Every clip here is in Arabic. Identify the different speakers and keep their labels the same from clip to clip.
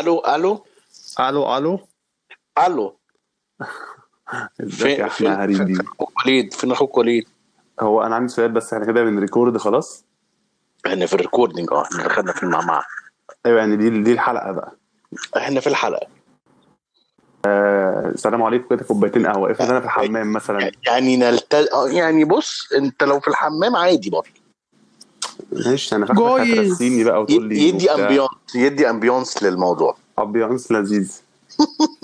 Speaker 1: ألو ألو
Speaker 2: ألو ألو
Speaker 1: ألو
Speaker 2: ازيك يا أحمد؟ هريدي
Speaker 1: فين أخوك وليد؟ فين أخوك وليد؟
Speaker 2: هو أنا عندي سؤال بس إحنا كده بن record خلاص؟
Speaker 1: إحنا في ال recording آه إحنا دخلنا في المعمعة.
Speaker 2: أيوه يعني دي دي الحلقة بقى.
Speaker 1: إحنا في الحلقة.
Speaker 2: آه، السلام عليكم. كده كوبايتين قهوة. افرض أنا في الحمام مثلا.
Speaker 1: يعني نلت... آه، يعني بص أنت لو في الحمام عادي برضه.
Speaker 2: ماشي أنا فاكر
Speaker 3: جويز.
Speaker 2: هترسيني بقى وتقول لي
Speaker 1: يدي. امبيونس يدي امبيونس للموضوع.
Speaker 2: امبيانس لذيذ.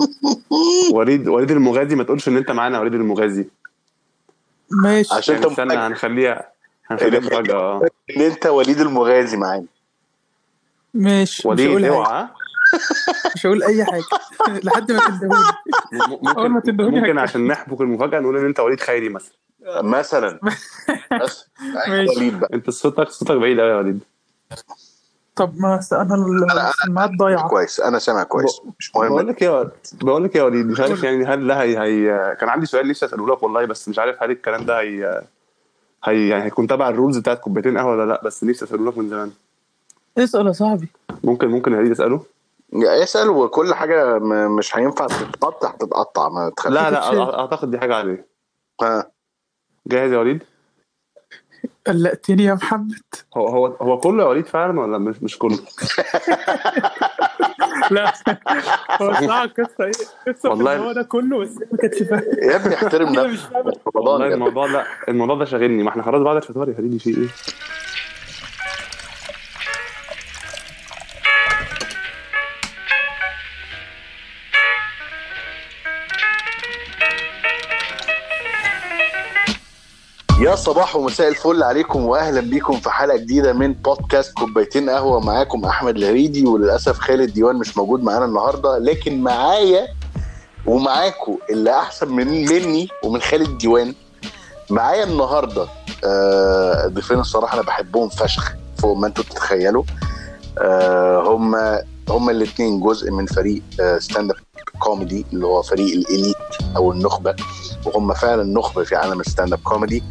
Speaker 2: وليد وليد المغازي ما تقولش إن أنت معانا يا وليد المغازي.
Speaker 3: ماشي.
Speaker 1: عشان
Speaker 2: يعني
Speaker 1: انت
Speaker 2: استنى
Speaker 1: مفاجئ
Speaker 2: هنخليها هنخليها مفاجاه آه.
Speaker 1: إن أنت وليد المغازي معانا.
Speaker 3: ماشي. مش
Speaker 2: وليد اوعى.
Speaker 3: مش هقول أي حاجة. لحد ما تندهوني
Speaker 2: م-
Speaker 3: أول ما
Speaker 2: ممكن
Speaker 3: تندهوني
Speaker 2: ممكن عشان نحبك المفاجأة نقول إن أنت وليد خيري مثلا.
Speaker 1: مثلا. بس. وليد
Speaker 2: انت صوتك صوتك بعيد قوي يا وليد.
Speaker 3: طب ما أنا السماعات ضايعة.
Speaker 1: كويس أنا سامع كويس. مش
Speaker 2: بقول
Speaker 1: مهم
Speaker 2: لك إيه يا- بقول لك إيه يا وليد مش عارف يعني هل ده هي, هي كان عندي سؤال نفسي اسأله لك والله بس مش عارف هل الكلام ده هي هي يعني هيكون تبع الرولز بتاعت كوبايتين قهوة ولا لا بس نفسي اسأله لك من زمان.
Speaker 3: اسأل يا صاحبي.
Speaker 2: ممكن ممكن يا وليد اساله
Speaker 1: اسأل وكل حاجة مش هينفع تتقطع تتقطع ما تخافش
Speaker 2: لا لا أعتقد دي حاجة عليه
Speaker 1: ها.
Speaker 2: جاهز يا وليد؟
Speaker 3: قلقتني يا محمد.
Speaker 2: هو هو هو كله يا وليد فعلا ولا مش مش كله؟
Speaker 3: لا. هو صراحة القصة إيه؟ القصة
Speaker 2: والله-
Speaker 3: هو ده كله بس ما كانتش
Speaker 1: يا ابني احترم نفسك.
Speaker 2: والله. الموضوع لا الموضوع ده شاغلني. ما إحنا خلاص بعد الفطار يا وليد في إيه؟
Speaker 1: يا صباح ومساء الفل عليكم واهلا بيكم في حلقة جديدة من بودكاست كوبايتين قهوة. معاكم أحمد الهريدي وللأسف خالد ديوان مش موجود معانا النهارده لكن معايا ومعاكم اللي أحسن من مني ومن خالد ديوان معايا النهارده آه، ضيفين الصراحة أنا بحبهم فشخ فوق ما أنتم تتخيلوا. آه، هم هم الاثنين جزء من فريق stand up comedy اللي هو فريق ال Elite أو النخبة وهم فعلا نخبة في عالم ال stand up comedy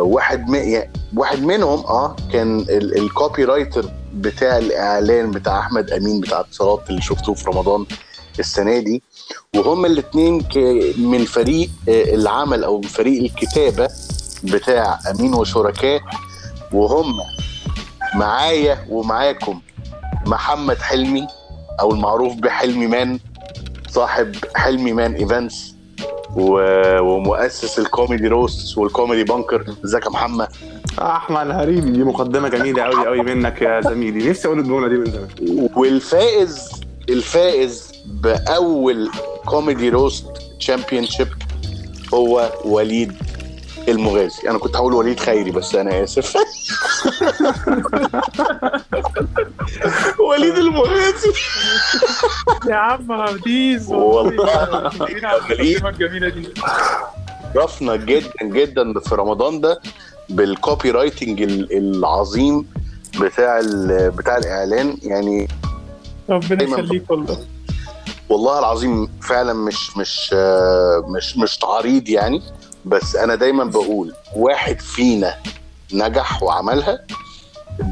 Speaker 1: واحد م... يعني واحد منهم آه كان ال- ال copywriter بتاع الإعلان بتاع أحمد أمين بتاع اتصالات اللي شفتوه في رمضان السنة دي وهم الاثنين. من فريق آه، العمل أو فريق الكتابة بتاع أمين وشركاه وهم معايا ومعاكم محمد حلمي أو المعروف بحلمي مان صاحب Helmy Man Events ومؤسس ال Comedy Roast وال Comedy Bunker ازيك يا محمد.
Speaker 2: أحمد هريدي دي مقدمة جميلة قوي قوي منك يا زميلي. نفسي أقول الجملة دي من زمان.
Speaker 1: والفائز الفائز بأول comedy roast championship هو وليد المغازي. أنا كنت هقول وليد خيري بس أنا آسف. وليد المغازي.
Speaker 3: يا عم هوديز
Speaker 1: والله.
Speaker 3: الجميلة دي
Speaker 1: شرفنا جدا. جدا في رمضان ده بال copywriting ال- العظيم بتاع بتاع الإعلان. يعني
Speaker 3: ربنا يخليك والله.
Speaker 1: والله العظيم فعلا مش مش آه، مش مش تعريض يعني. بس أنا دايما بقول واحد فينا نجح وعملها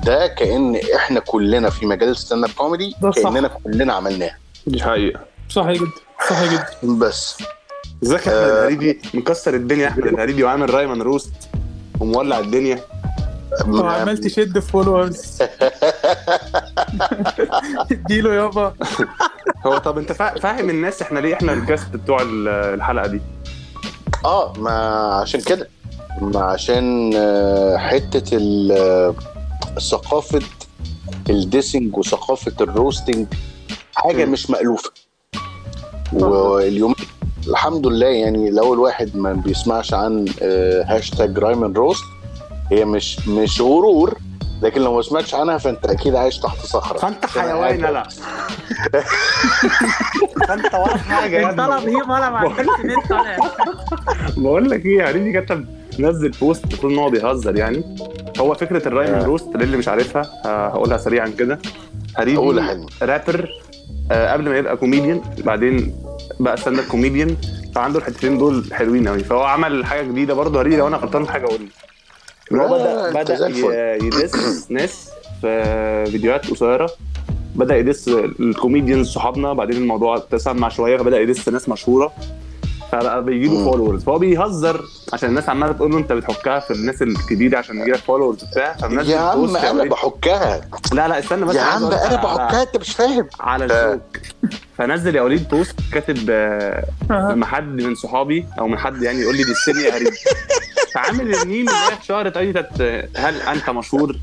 Speaker 1: ده كأن إحنا كلنا في مجال ال stand
Speaker 3: up comedy.
Speaker 1: كأننا كلنا عملناها.
Speaker 2: دي حقيقة.
Speaker 3: صحيح جدا صحيح جدا.
Speaker 1: بس.
Speaker 2: ازيك يا أحمد
Speaker 1: آه.
Speaker 2: الهريدي مكسر الدنيا يا أحمد الهريدي وعامل Rhyme n Roast ومولع الدنيا.
Speaker 3: وعمال تشد في followers اديله يابا.
Speaker 2: هو طب انت فا- فاهم الناس إحنا ليه إحنا الكاست بتوع ال- الحلقة دي؟
Speaker 1: آه ما عشان كده ما عشان آه، حتة ال- آه، ثقافة ال dissing وثقافة ال
Speaker 2: roasting حاجة.
Speaker 1: مش مألوفة واليوم الحمد لله يعني لو الواحد ما بيسمعش عن آه، hashtag Rhyme n Roast هي مش مش غرور لكن لو ما سمعتش عنها فانت أكيد عايش تحت صخرة.
Speaker 2: فانت حيوان لا. فانت ولا حاجة
Speaker 3: انت. طلب إيه ولا نت ولا
Speaker 2: بقول لك إيه هريدي كتب نزل post المفروض إن هو بيهزر يعني. هو فكرة ال Rhyme n
Speaker 1: آه.
Speaker 2: Roast للي مش عارفها آه، هقولها سريعا كده. هريدي
Speaker 1: قول
Speaker 2: رابر آه، قبل ما يبقى كوميديان بعدين بقى stand up comedian فعنده الحتتين دول حلوين قوي فهو عمل حاجة جديدة برضه. هريدي لو أنا غلطان في حاجة أقول لي. إن هو
Speaker 1: بدأ
Speaker 2: بدا ي diss ناس في فيديوهات قصيرة. بدأ يدس الكوميديانز صحابنا بعدين الموضوع اتسع مع شوية فبدأ يدس ناس مشهورة. فبقى بيجيبوا
Speaker 1: مم.
Speaker 2: فولورز فهو بيهزر عشان الناس عمالة تقول له أنت بتحكها في الناس الكبيره عشان يجيلك فولورز بتاع فالناس
Speaker 1: يا عم
Speaker 2: أنا.
Speaker 1: بحكها.
Speaker 2: لا لا استنى بس
Speaker 1: يا عم
Speaker 2: لك
Speaker 1: أنا
Speaker 2: على-
Speaker 1: بحكها أنت مش فاهم.
Speaker 2: على
Speaker 1: آه.
Speaker 2: الجوك فنزل يا وليد بوست كاتب آه،. لما حد من صحابي أو من حد يعني يقول لي دي السن يا فعامل الميم اللي قوي بتاعت هل أنت مشهور؟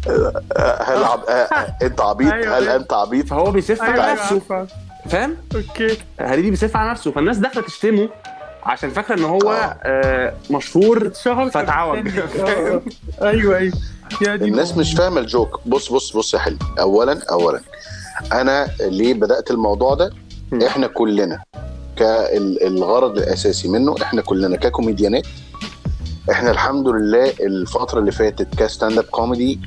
Speaker 1: هل عب... آه، آه، أنت عبيط؟
Speaker 3: أيوة،
Speaker 1: هل
Speaker 3: أيوة.
Speaker 1: أنت عبيط؟
Speaker 2: فهو بيسف على
Speaker 3: أيوة،
Speaker 2: نفسه. فاهم؟
Speaker 3: أوكي.
Speaker 2: هريدي بيسف على نفسه. فالناس داخلة تشتمه عشان فاكرة إن هو
Speaker 1: آه.
Speaker 2: آه، مشهور فتعوج.
Speaker 3: أيوه أيوه.
Speaker 1: الناس مش فاهمة الجوك. بص بص بص يا حلو اولا اولا. أنا ليه بدأت الموضوع ده. إحنا كلنا كالغرض الأساسي منه إحنا كلنا ككوميديانات إحنا الحمد لله الفترة اللي فاتت ك stand up comedy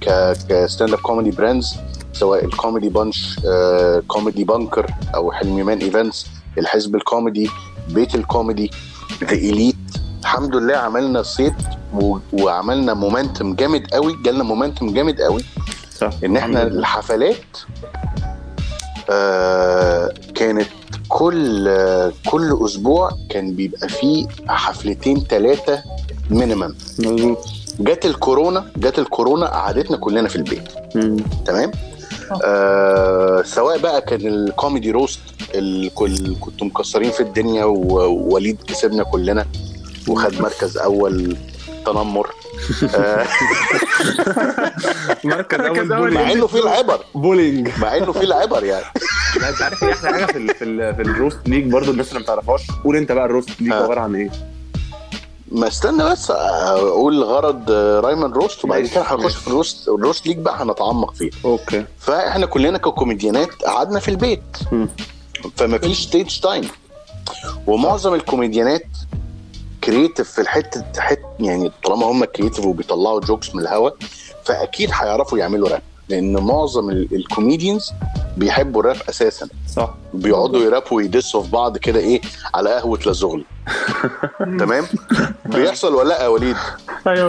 Speaker 1: ك stand up comedy brands سواء ال Comedy Punch آه، Comedy Bunker أو Helmy Man Events الحزب الكوميدي بيت الكوميدي The Elite الحمد لله عملنا صيت وعملنا momentum جامد قوي جالنا momentum جامد قوي.
Speaker 2: صح. إن إحنا.
Speaker 1: الحفلات آه كانت كل آه كل أسبوع كان بيبقى فيه حفلتين ثلاثة
Speaker 2: minimum
Speaker 1: جت الكورونا جت الكورونا قعدتنا كلنا في البيت. تمام؟ آه سواء بقى كان ال comedy roast الكل كنتوا مكسرين في الدنيا ووليد كسبنا كلنا وخد مركز أول تنمر. آه.
Speaker 2: مركز أول
Speaker 3: أول.
Speaker 1: مع
Speaker 2: bullying
Speaker 1: إنه في العبر.
Speaker 2: bullying.
Speaker 1: مع إنه في العبر يعني.
Speaker 2: لا أنت عارف إيه أحلى حاجة في ال في, ال في ال roast league برضو الناس اللي ما تعرفهاش قول أنت بقى ال roast league
Speaker 1: آه.
Speaker 2: عبارة عن إيه؟
Speaker 1: ما استنى بس أقول غرض rhyme and roast
Speaker 2: وبعد
Speaker 1: كده هنخش. في ال roast ال roast league بقى هنتعمق فيه.
Speaker 2: okay.
Speaker 1: فإحنا كلنا ككوميديانات قعدنا في البيت. فما فيش stage time ومعظم الكوميديانات creative في الحتة حت يعني طالما هم creative وبيطلعوا jokes من الهوا فأكيد هيعرفوا يعملوا راب لأن معظم ال- ال comedians بيحبوا الراب أساسا
Speaker 2: صح
Speaker 1: بيقعدوا يرابوا ويدسوا في بعض كده إيه على قهوة لزغل تمام بيحصل ولا لأ يا وليد
Speaker 3: أيوه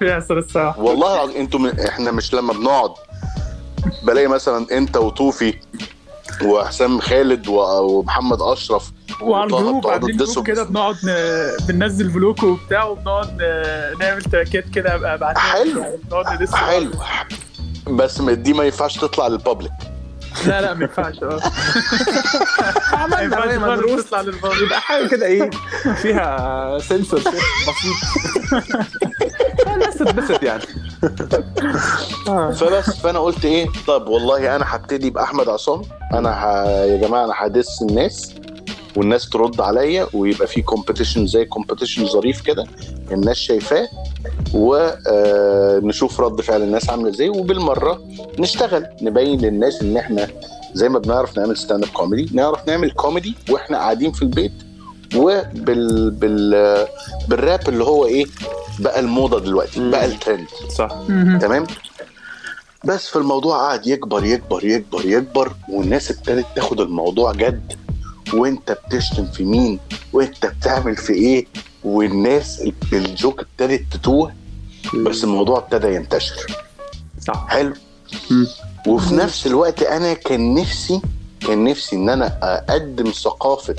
Speaker 3: بيحصل- الصراحة
Speaker 1: والله أنتوا. إحنا مش لما بنقعد بلاقي مثلا انت وطوفي وحسام خالد. ومحمد أشرف
Speaker 3: وعلى ال
Speaker 1: group
Speaker 3: عاملين group كده بنقعد. بننزل فلوك وبتاع وبنقعد. نعمل تراكات كده أبقى أبعتها
Speaker 1: حلو.
Speaker 3: ندس
Speaker 1: حلو بس دي ما ينفعش تطلع لل public
Speaker 3: لا لا ما ينفعش. آه. ما
Speaker 2: عملنا
Speaker 3: ينفعش تطلع للفاضي
Speaker 2: يبقى حاجة كده إيه فيها سنسور بسيط. الناس تتبسط يعني.
Speaker 1: فبس فأنا قلت إيه طب والله أنا هبتدي بأحمد عصام. أنا ه... يا جماعة أنا هدس الناس. والناس ترد عليا ويبقى في competition زي competition ظريف كده الناس شايفاه ونشوف رد فعل الناس عاملة إزاي وبالمرة نشتغل نبين للناس ان إحنا زي ما بنعرف نعمل stand up comedy نعرف نعمل كوميدي وإحنا قاعدين في البيت وبال بال بالراب اللي هو إيه بقى الموضة دلوقتي
Speaker 2: مم.
Speaker 1: بقى الترند
Speaker 2: صح.
Speaker 1: تمام بس في الموضوع قعد يكبر يكبر يكبر يكبر والناس ابتدت تاخد الموضوع جد وانت بتشتم في مين؟ وانت بتعمل في إيه؟ والناس ال joke ابتدت تتوه بس الموضوع ابتدى ينتشر.
Speaker 2: صح.
Speaker 1: حلو. وفي نفس الوقت أنا كان نفسي كان نفسي إن أنا أقدم ثقافة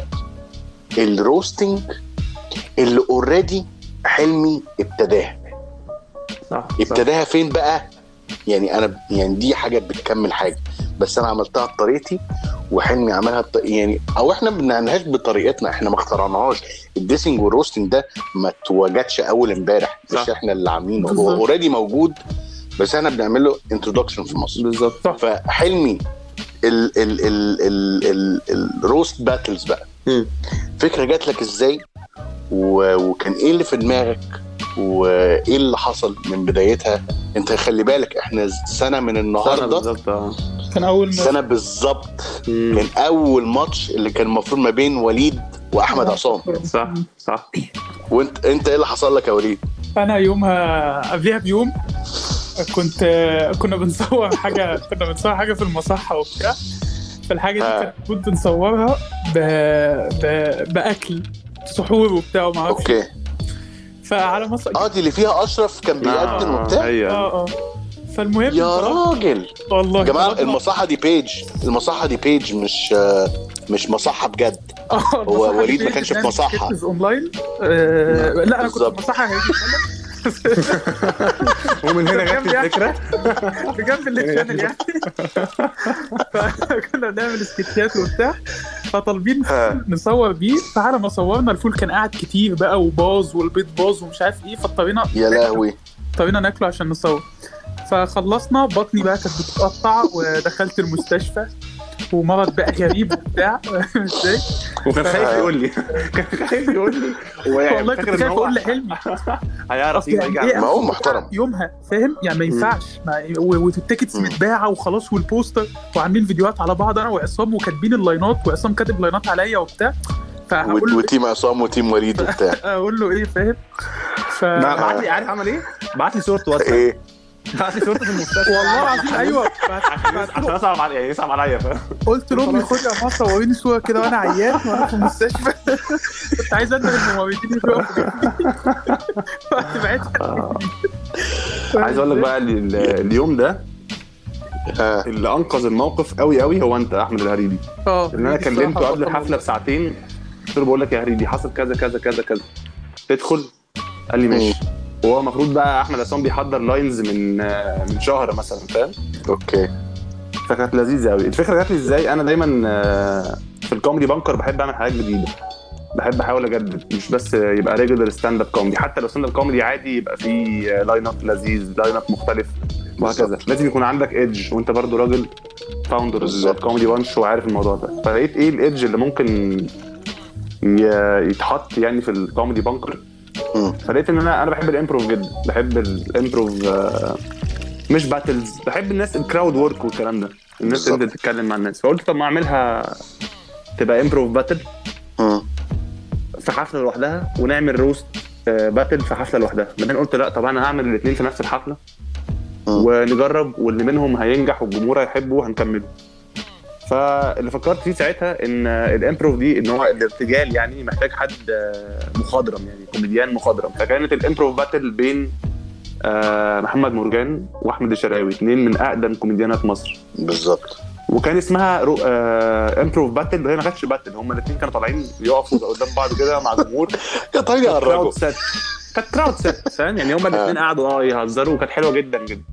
Speaker 1: ال roasting اللي already حلمي ابتداها.
Speaker 2: صح
Speaker 1: ابتداها فين بقى؟ يعني أنا يعني دي حاجة بتكمل حاجة. بس أنا عملتها بطريقتي وحلمي عملها بط... يعني أو إحنا ما بنعملهاش بطريقتنا إحنا ما اخترعناهاش. ال dissing وال roasting ده ما اتوجدش أول إمبارح مش. إحنا اللي عاملينه. هو. already موجود بس إحنا بنعمل له introduction في مصر.
Speaker 2: بالظبط.
Speaker 1: فحلمي ال ال ال ال ال ال roast battles بقى.
Speaker 2: مم.
Speaker 1: فكرة جات لك إزاي؟ و... وكان إيه اللي في دماغك؟ وإيه اللي حصل من بدايتها؟ أنت خلي بالك إحنا سنة من النهارده.
Speaker 2: بالظبط آه.
Speaker 3: كان أول
Speaker 1: سنة بالظبط. كان أول ماتش اللي كان المفروض ما بين وليد وأحمد عصام.
Speaker 2: صح صح.
Speaker 1: وأنت أنت إيه اللي حصل لك يا وليد؟
Speaker 3: أنا يومها قبلها بيوم كنت كنا بنصور حاجة كنا بنصور حاجة في المصحة وبتاع. فالحاجة دي
Speaker 1: آه.
Speaker 3: كانت المفروض بنصورها ب... ب... بأكل سحور وبتاع وما أعرفش.
Speaker 1: أوكي.
Speaker 3: فعلى مصر
Speaker 1: آه دي اللي فيها أشرف كان بيقدم
Speaker 2: آه،
Speaker 1: وبتاع؟
Speaker 2: أيوه
Speaker 3: آه آه. فالمهم
Speaker 1: يا راجل.
Speaker 3: والله.
Speaker 1: يا
Speaker 3: جماعة
Speaker 1: المصحة دي page المصحة دي page مش آه، مش مصحة بجد. هو وليد ما كانش في.
Speaker 3: sketches online آه لا أنا كنت. في مصحة هيجي
Speaker 2: ومن هنا جت
Speaker 3: يعني؟
Speaker 2: الفكرة.
Speaker 3: بجنب ال channel يعني. فكنا بنعمل سكتشات وبتاع. فطالبين. نصور بيه. فعلى ما صورنا. الفول كان قاعد كتير بقى وباظ والبيض باظ ومش عارف إيه. فاضطرينا
Speaker 1: يا لهوي.
Speaker 3: اضطرينا ناكله عشان نصور. فخلصنا. بطني بقى كانت بتتقطع ودخلت المستشفى. ومرض بقى غريب وبتاع. إزاي؟
Speaker 2: وكان خايف يقول لي. كان خايف يقول لي. ويعني
Speaker 3: والله كنت خايف أقول لحلمي
Speaker 2: هيعرف
Speaker 3: أصل يعني إيه
Speaker 1: ما هو محترم.
Speaker 3: يومها فاهم؟ يعني ما ينفعش. وال
Speaker 1: tickets.
Speaker 3: متباعة وخلاص وال poster وعاملين فيديوهات على بعض أنا وعصام وكاتبين اللاينات وعصام كاتب لاينات عليا وبتاع. فهقول له
Speaker 1: و team عصام و team وليد وبتاع.
Speaker 3: أقول له إيه فاهم؟ ف
Speaker 2: عارف عمل إيه؟ بعت لي صورته واتساب.
Speaker 1: إيه
Speaker 2: بعت صورته في المستشفى.
Speaker 3: والله العظيم أيوه.
Speaker 2: عشان يصعب عليا يعني يصعب عليا فاهم
Speaker 3: قلت لامي خد يا ماما صوريني صورة كده وأنا عيان وأنا في المستشفى. كنت عايز ادعي الممرضين رحت بعتها
Speaker 2: عايز أقول لك بقى ال- ال- اليوم ده
Speaker 1: ها
Speaker 2: اللي أنقذ الموقف قوي قوي هو أنت أحمد الهريدي. آه. إن
Speaker 3: أنا
Speaker 2: كلمته قبل الحفلة بساعتين قلت له بقول لك يا هريدي حصل كذا كذا كذا كذا. تدخل؟ قال لي ماشي. وهو المفروض بقى أحمد عصام بيحضر lines من من شهر مثلا فاهم؟
Speaker 1: okay.
Speaker 2: فكانت لذيذة قوي الفكرة جات لي إزاي؟ أنا دايما آه، في ال Comedy Bunker بحب أعمل حاجات جديدة. بحب أحاول أجدد مش بس يبقى regular stand up comedy حتى لو stand up comedy عادي يبقى فيه line up لذيذ line up مختلف وهكذا. لازم يكون عندك edge وأنت برضو راجل founder
Speaker 1: بالظبط.
Speaker 2: ال Comedy Bunch وعارف الموضوع ده. فلقيت إيه ال edge اللي ممكن يتحط يعني في ال Comedy
Speaker 1: Bunker.
Speaker 2: فلقيت إن أنا أنا بحب ال improv جدا. بحب ال improv آه، مش battles بحب الناس ال crowd work والكلام ده. الناس. اللي تتكلم مع الناس. فقلت طب ما أعملها تبقى improv
Speaker 1: battle.
Speaker 2: في حفلة لوحدها ونعمل roast battle في حفلة لوحدها. بعدين قلت لأ طب أنا هعمل الاثنين في نفس
Speaker 1: الحفلة.
Speaker 2: ونجرب واللي منهم هينجح والجمهور هيحبه هنكمله. فاللي فكرت فيه ساعتها إن ال improv دي إن هو الارتجال يعني محتاج حد آه، مخضرم يعني كوميديان مخضرم. فكانت ال improv battle بين آه، محمد مرجان وأحمد الشرقاوي اثنين من أقدم كوميديانات مصر.
Speaker 1: بالظبط.
Speaker 2: وكان اسمها رو... آه... improv battle وهي ما كانتش battle. هم الاثنين كانوا طالعين يقفوا قدام بعض كده مع جمهور
Speaker 1: يا
Speaker 2: crowd set كانت crowd set فاهم؟ يعني هم الاثنين قعدوا آه يهزروا وكانت حلوة جدا جدا.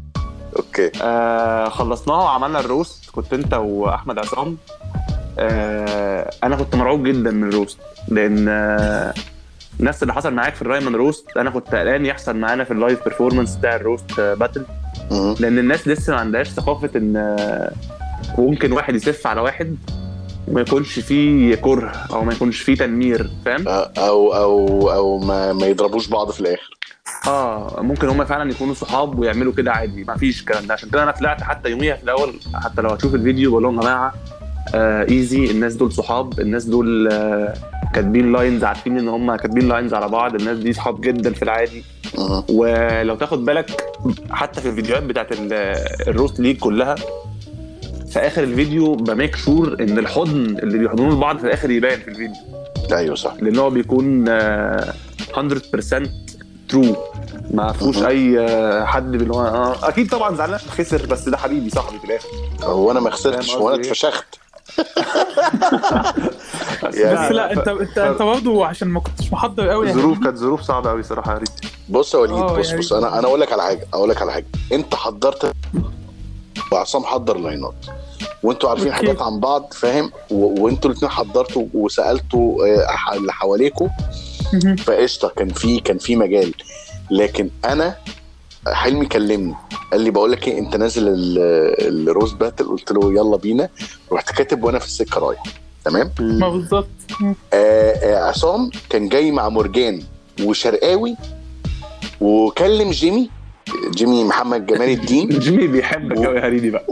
Speaker 1: okay.
Speaker 2: آه خلصناها وعملنا ال roast. كنت انت واحمد عصام آه أنا كنت مرعوب جدا من ال roast لأن آه نفس اللي حصل معاك في الرايمان roast أنا كنت قلقان يحصل معانا في ال live performance بتاع ال roast آه، battle
Speaker 1: مم.
Speaker 2: لأن الناس لسه ما عندهاش ثقافة إن آه، ممكن واحد يسف على واحد وما يكونش فيه كره أو ما يكونش فيه تنمر فاهم؟
Speaker 1: أو أو أو ما, ما يضربوش بعض في الآخر.
Speaker 2: آه ممكن هم فعلا يكونوا صحاب ويعملوا كده عادي ما فيش الكلام ده. عشان كده أنا طلعت حتى يوميها في الأول حتى لو هتشوف الفيديو بقول لهم يا جماعة آه easy الناس دول صحاب الناس دول آه كاتبين lines عارفين إن هم كاتبين lines على بعض الناس دي صحاب جدا في العادي. ولو تاخد بالك حتى في الفيديوهات بتاعت ال- ال roast league كلها في آخر الفيديو ب make sure إن الحضن اللي بيحضنوه لبعض في الآخر يبان في الفيديو.
Speaker 1: أيوه صح.
Speaker 2: لأن هو بيكون آه، 100% ترو ما فيهوش. أي آه، حد اللي هو آه، أكيد طبعا زعلان. خسر بس ده حبيبي صاحبي في الآخر.
Speaker 1: هو أنا ما خسرتش
Speaker 2: وأنا إيه؟
Speaker 1: اتفشخت.
Speaker 2: يعني
Speaker 3: بس لا أنت أنت أنت برضه عشان ما كنتش محضر قوي يعني.
Speaker 2: ظروف كانت ظروف صعبة قوي صراحة يا ريت.
Speaker 1: بص يا وليد
Speaker 3: آه،
Speaker 1: بص
Speaker 3: يعني-
Speaker 1: بص أنا أنا أقول لك على حاجة أقول لك على حاجة. أنت حضرت وعصام حضر لاينات وأنتوا عارفين
Speaker 3: okay.
Speaker 1: حاجات عن بعض فاهم؟ وأنتوا الاثنين حضرتوا وسألتوا آه، اللي حواليكوا. فقشطة كان في كان في مجال. لكن أنا حلمي كلمني. قال لي بقول لك إيه أنت نازل ال- ال roast battle. قلت له يلا بينا. رحت كاتب وأنا في السكة رايح. تمام؟
Speaker 3: ما بالظبط.
Speaker 1: آه، آه، عصام كان جاي مع مرجان وشرقاوي وكلم جيمي. جيمي محمد جمال الدين.
Speaker 2: جيمي بيحبك قوي يا هريدي بقى.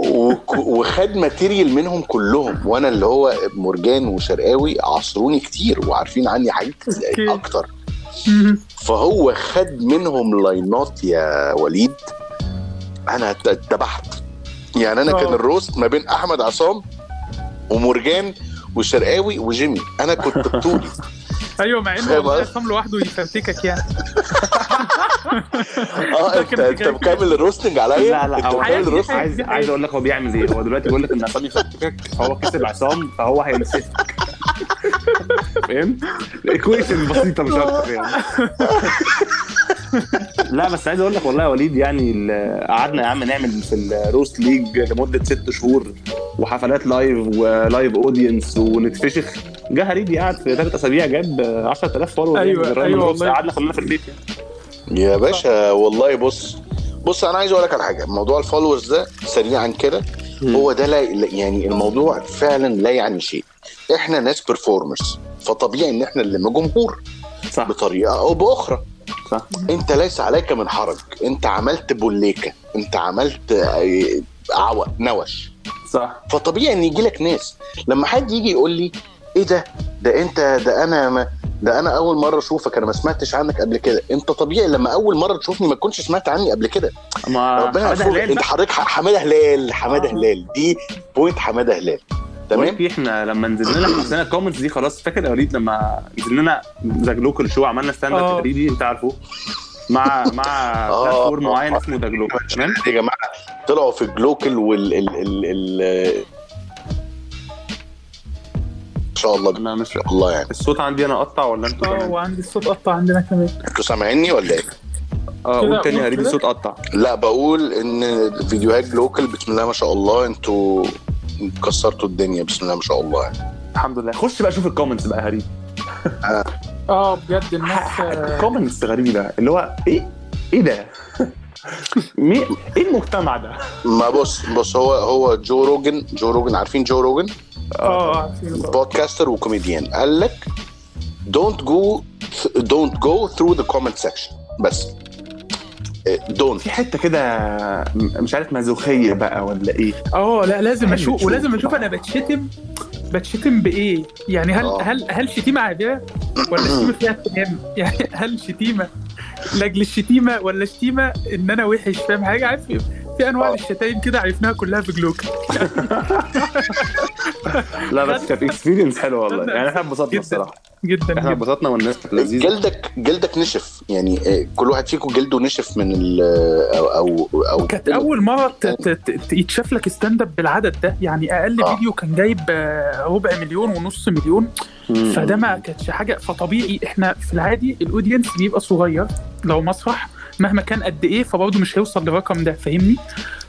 Speaker 1: وخد material منهم كلهم. وأنا اللي هو مرجان وشرقاوي عصروني كتير وعارفين عني حاجات.
Speaker 3: أكتر.
Speaker 1: فهو خد منهم لاينات يا وليد. أنا ات- اتبحت يعني أنا كان
Speaker 3: آه.
Speaker 1: ال roast ما بين أحمد عصام ومرجان وشرقاوي وجيمي. أنا كنت بطولي.
Speaker 3: أيوه مع
Speaker 1: إنه؟
Speaker 3: عصام لوحده يفرتكك يعني.
Speaker 1: آه انت انت مكمل ال roasting عليا؟
Speaker 2: لا لا
Speaker 1: انت
Speaker 2: هو
Speaker 1: مكمل ال roasting؟
Speaker 2: عايز عايز أقول لك هو بيعمل إيه. هو دلوقتي بيقول لك ان عصام يفكك. فهو كسب عصام فهو هيمسكك. فاهم؟ ال equation بسيطة مش أكتر يعني. لا بس عايز أقول لك والله يا وليد يعني قعدنا يا عم نعمل في ال roast league لمدة ست شهور وحفلات live و live audience ونتفشخ. جه هريدي قعد في ثلاث أسابيع جاب 10000 follower
Speaker 3: أيوة، أيوة والله.
Speaker 2: قعدنا كلنا في البيت. يعني
Speaker 1: يا باشا والله بص بص أنا عايز أقول لك على حاجة. موضوع ال followers ده سريعا كده هو ده لا يعني الموضوع فعلا لا يعني شيء. إحنا ناس performers فطبيعي إن إحنا نلم جمهور
Speaker 2: صح.
Speaker 1: بطريقة أو بأخرى.
Speaker 2: صح.
Speaker 1: أنت ليس عليك من حرج. أنت عملت بوليكة. أنت عملت آه، عوق نوش.
Speaker 2: صح.
Speaker 1: فطبيعي إن يجي لك ناس. لما حد يجي يقول لي إيه ده؟ ده أنت ده أنا ما ده أنا أول مرة أشوفك أنا ما سمعتش عنك قبل كده. أنت طبيعي لما أول مرة تشوفني ما تكونش سمعت عني قبل كده.
Speaker 2: ما
Speaker 1: ربنا حمادة
Speaker 2: هلال أنت.
Speaker 1: حضرتك حمادة هلال حمادة هلال. دي point حمادة هلال. تمام؟
Speaker 2: تمام إحنا لما نزلنا لنا نزلنا ال comments دي خلاص فاكر يا وليد لما نزلنا لنا The Glocal show عملنا stand up
Speaker 3: آه.
Speaker 2: تقليدي أنت عارفه. مع مع
Speaker 1: آه.
Speaker 2: platform معين اسمه The Glocal تمام؟
Speaker 1: يا جماعة طلعوا في ال Glocal وال ال ال ال إن شاء الله.
Speaker 2: أنا مش
Speaker 1: الله يعني.
Speaker 2: الصوت عندي أنا قطع ولا انت
Speaker 3: آه
Speaker 2: كمان؟
Speaker 3: وعندي الصوت قطع عندنا كمان.
Speaker 1: أنتوا سامعيني ولا
Speaker 2: إيه؟
Speaker 3: آه
Speaker 2: قول تاني
Speaker 3: كده.
Speaker 2: الصوت قطع.
Speaker 1: لا بقول إن فيديوهات Glocal بسم الله ما شاء الله. أنتوا كسرتوا الدنيا بسم الله ما شاء الله يعني.
Speaker 2: الحمد لله. خش بقى شوف ال comments بقى يا هريد
Speaker 3: آه. بجد الناس آه،
Speaker 2: comments غريبة اللي هو إيه؟ إيه ده؟ مي... إيه المجتمع ده؟
Speaker 1: ما بص بص هو هو Joe Rogan Joe Rogan عارفين Joe
Speaker 3: Rogan؟ آه. podcaster
Speaker 1: و comedian قال لك don't go don't go through the comment section. بس don't.
Speaker 2: في حتة كده مش عارف مازوخية بقى ولا إيه.
Speaker 3: آه لا لازم
Speaker 2: حلو أشوف.
Speaker 3: ولازم أشوف أنا بتشتم بتشتم بإيه؟ يعني هل
Speaker 1: آه.
Speaker 3: هل هل شتيمة عادية ولا شتيمة فيها اهتمام؟ يعني هل شتيمة لأجل الشتيمة ولا شتيمة إن أنا وحش؟ فاهم حاجة؟ عارف؟ في- أنواع
Speaker 1: آه.
Speaker 3: الشتايم كده عرفناها كلها في Glocal.
Speaker 2: لا بس كانت experience حلوة والله. يعني إحنا اتبسطنا
Speaker 3: جدا.
Speaker 2: الصراحه
Speaker 3: جدا
Speaker 2: إحنا
Speaker 3: جدا.
Speaker 2: اتبسطنا والناس كانت لذيذة.
Speaker 1: جلدك جلدك نشف. يعني آه، كل واحد فيكم جلده نشف من ال أو أو أو.
Speaker 3: كانت أول مرة ت- ت- ت- يتشاف لك stand up بالعدد ده. يعني أقل
Speaker 1: آه.
Speaker 3: فيديو كان جايب آه، ربع مليون ونص مليون. فده ما كانتش حاجة. فطبيعي إحنا في العادي ال audience بيبقى صغير. لو مسرح مهما كان قد إيه فبرضه مش هيوصل للرقم ده فاهمني؟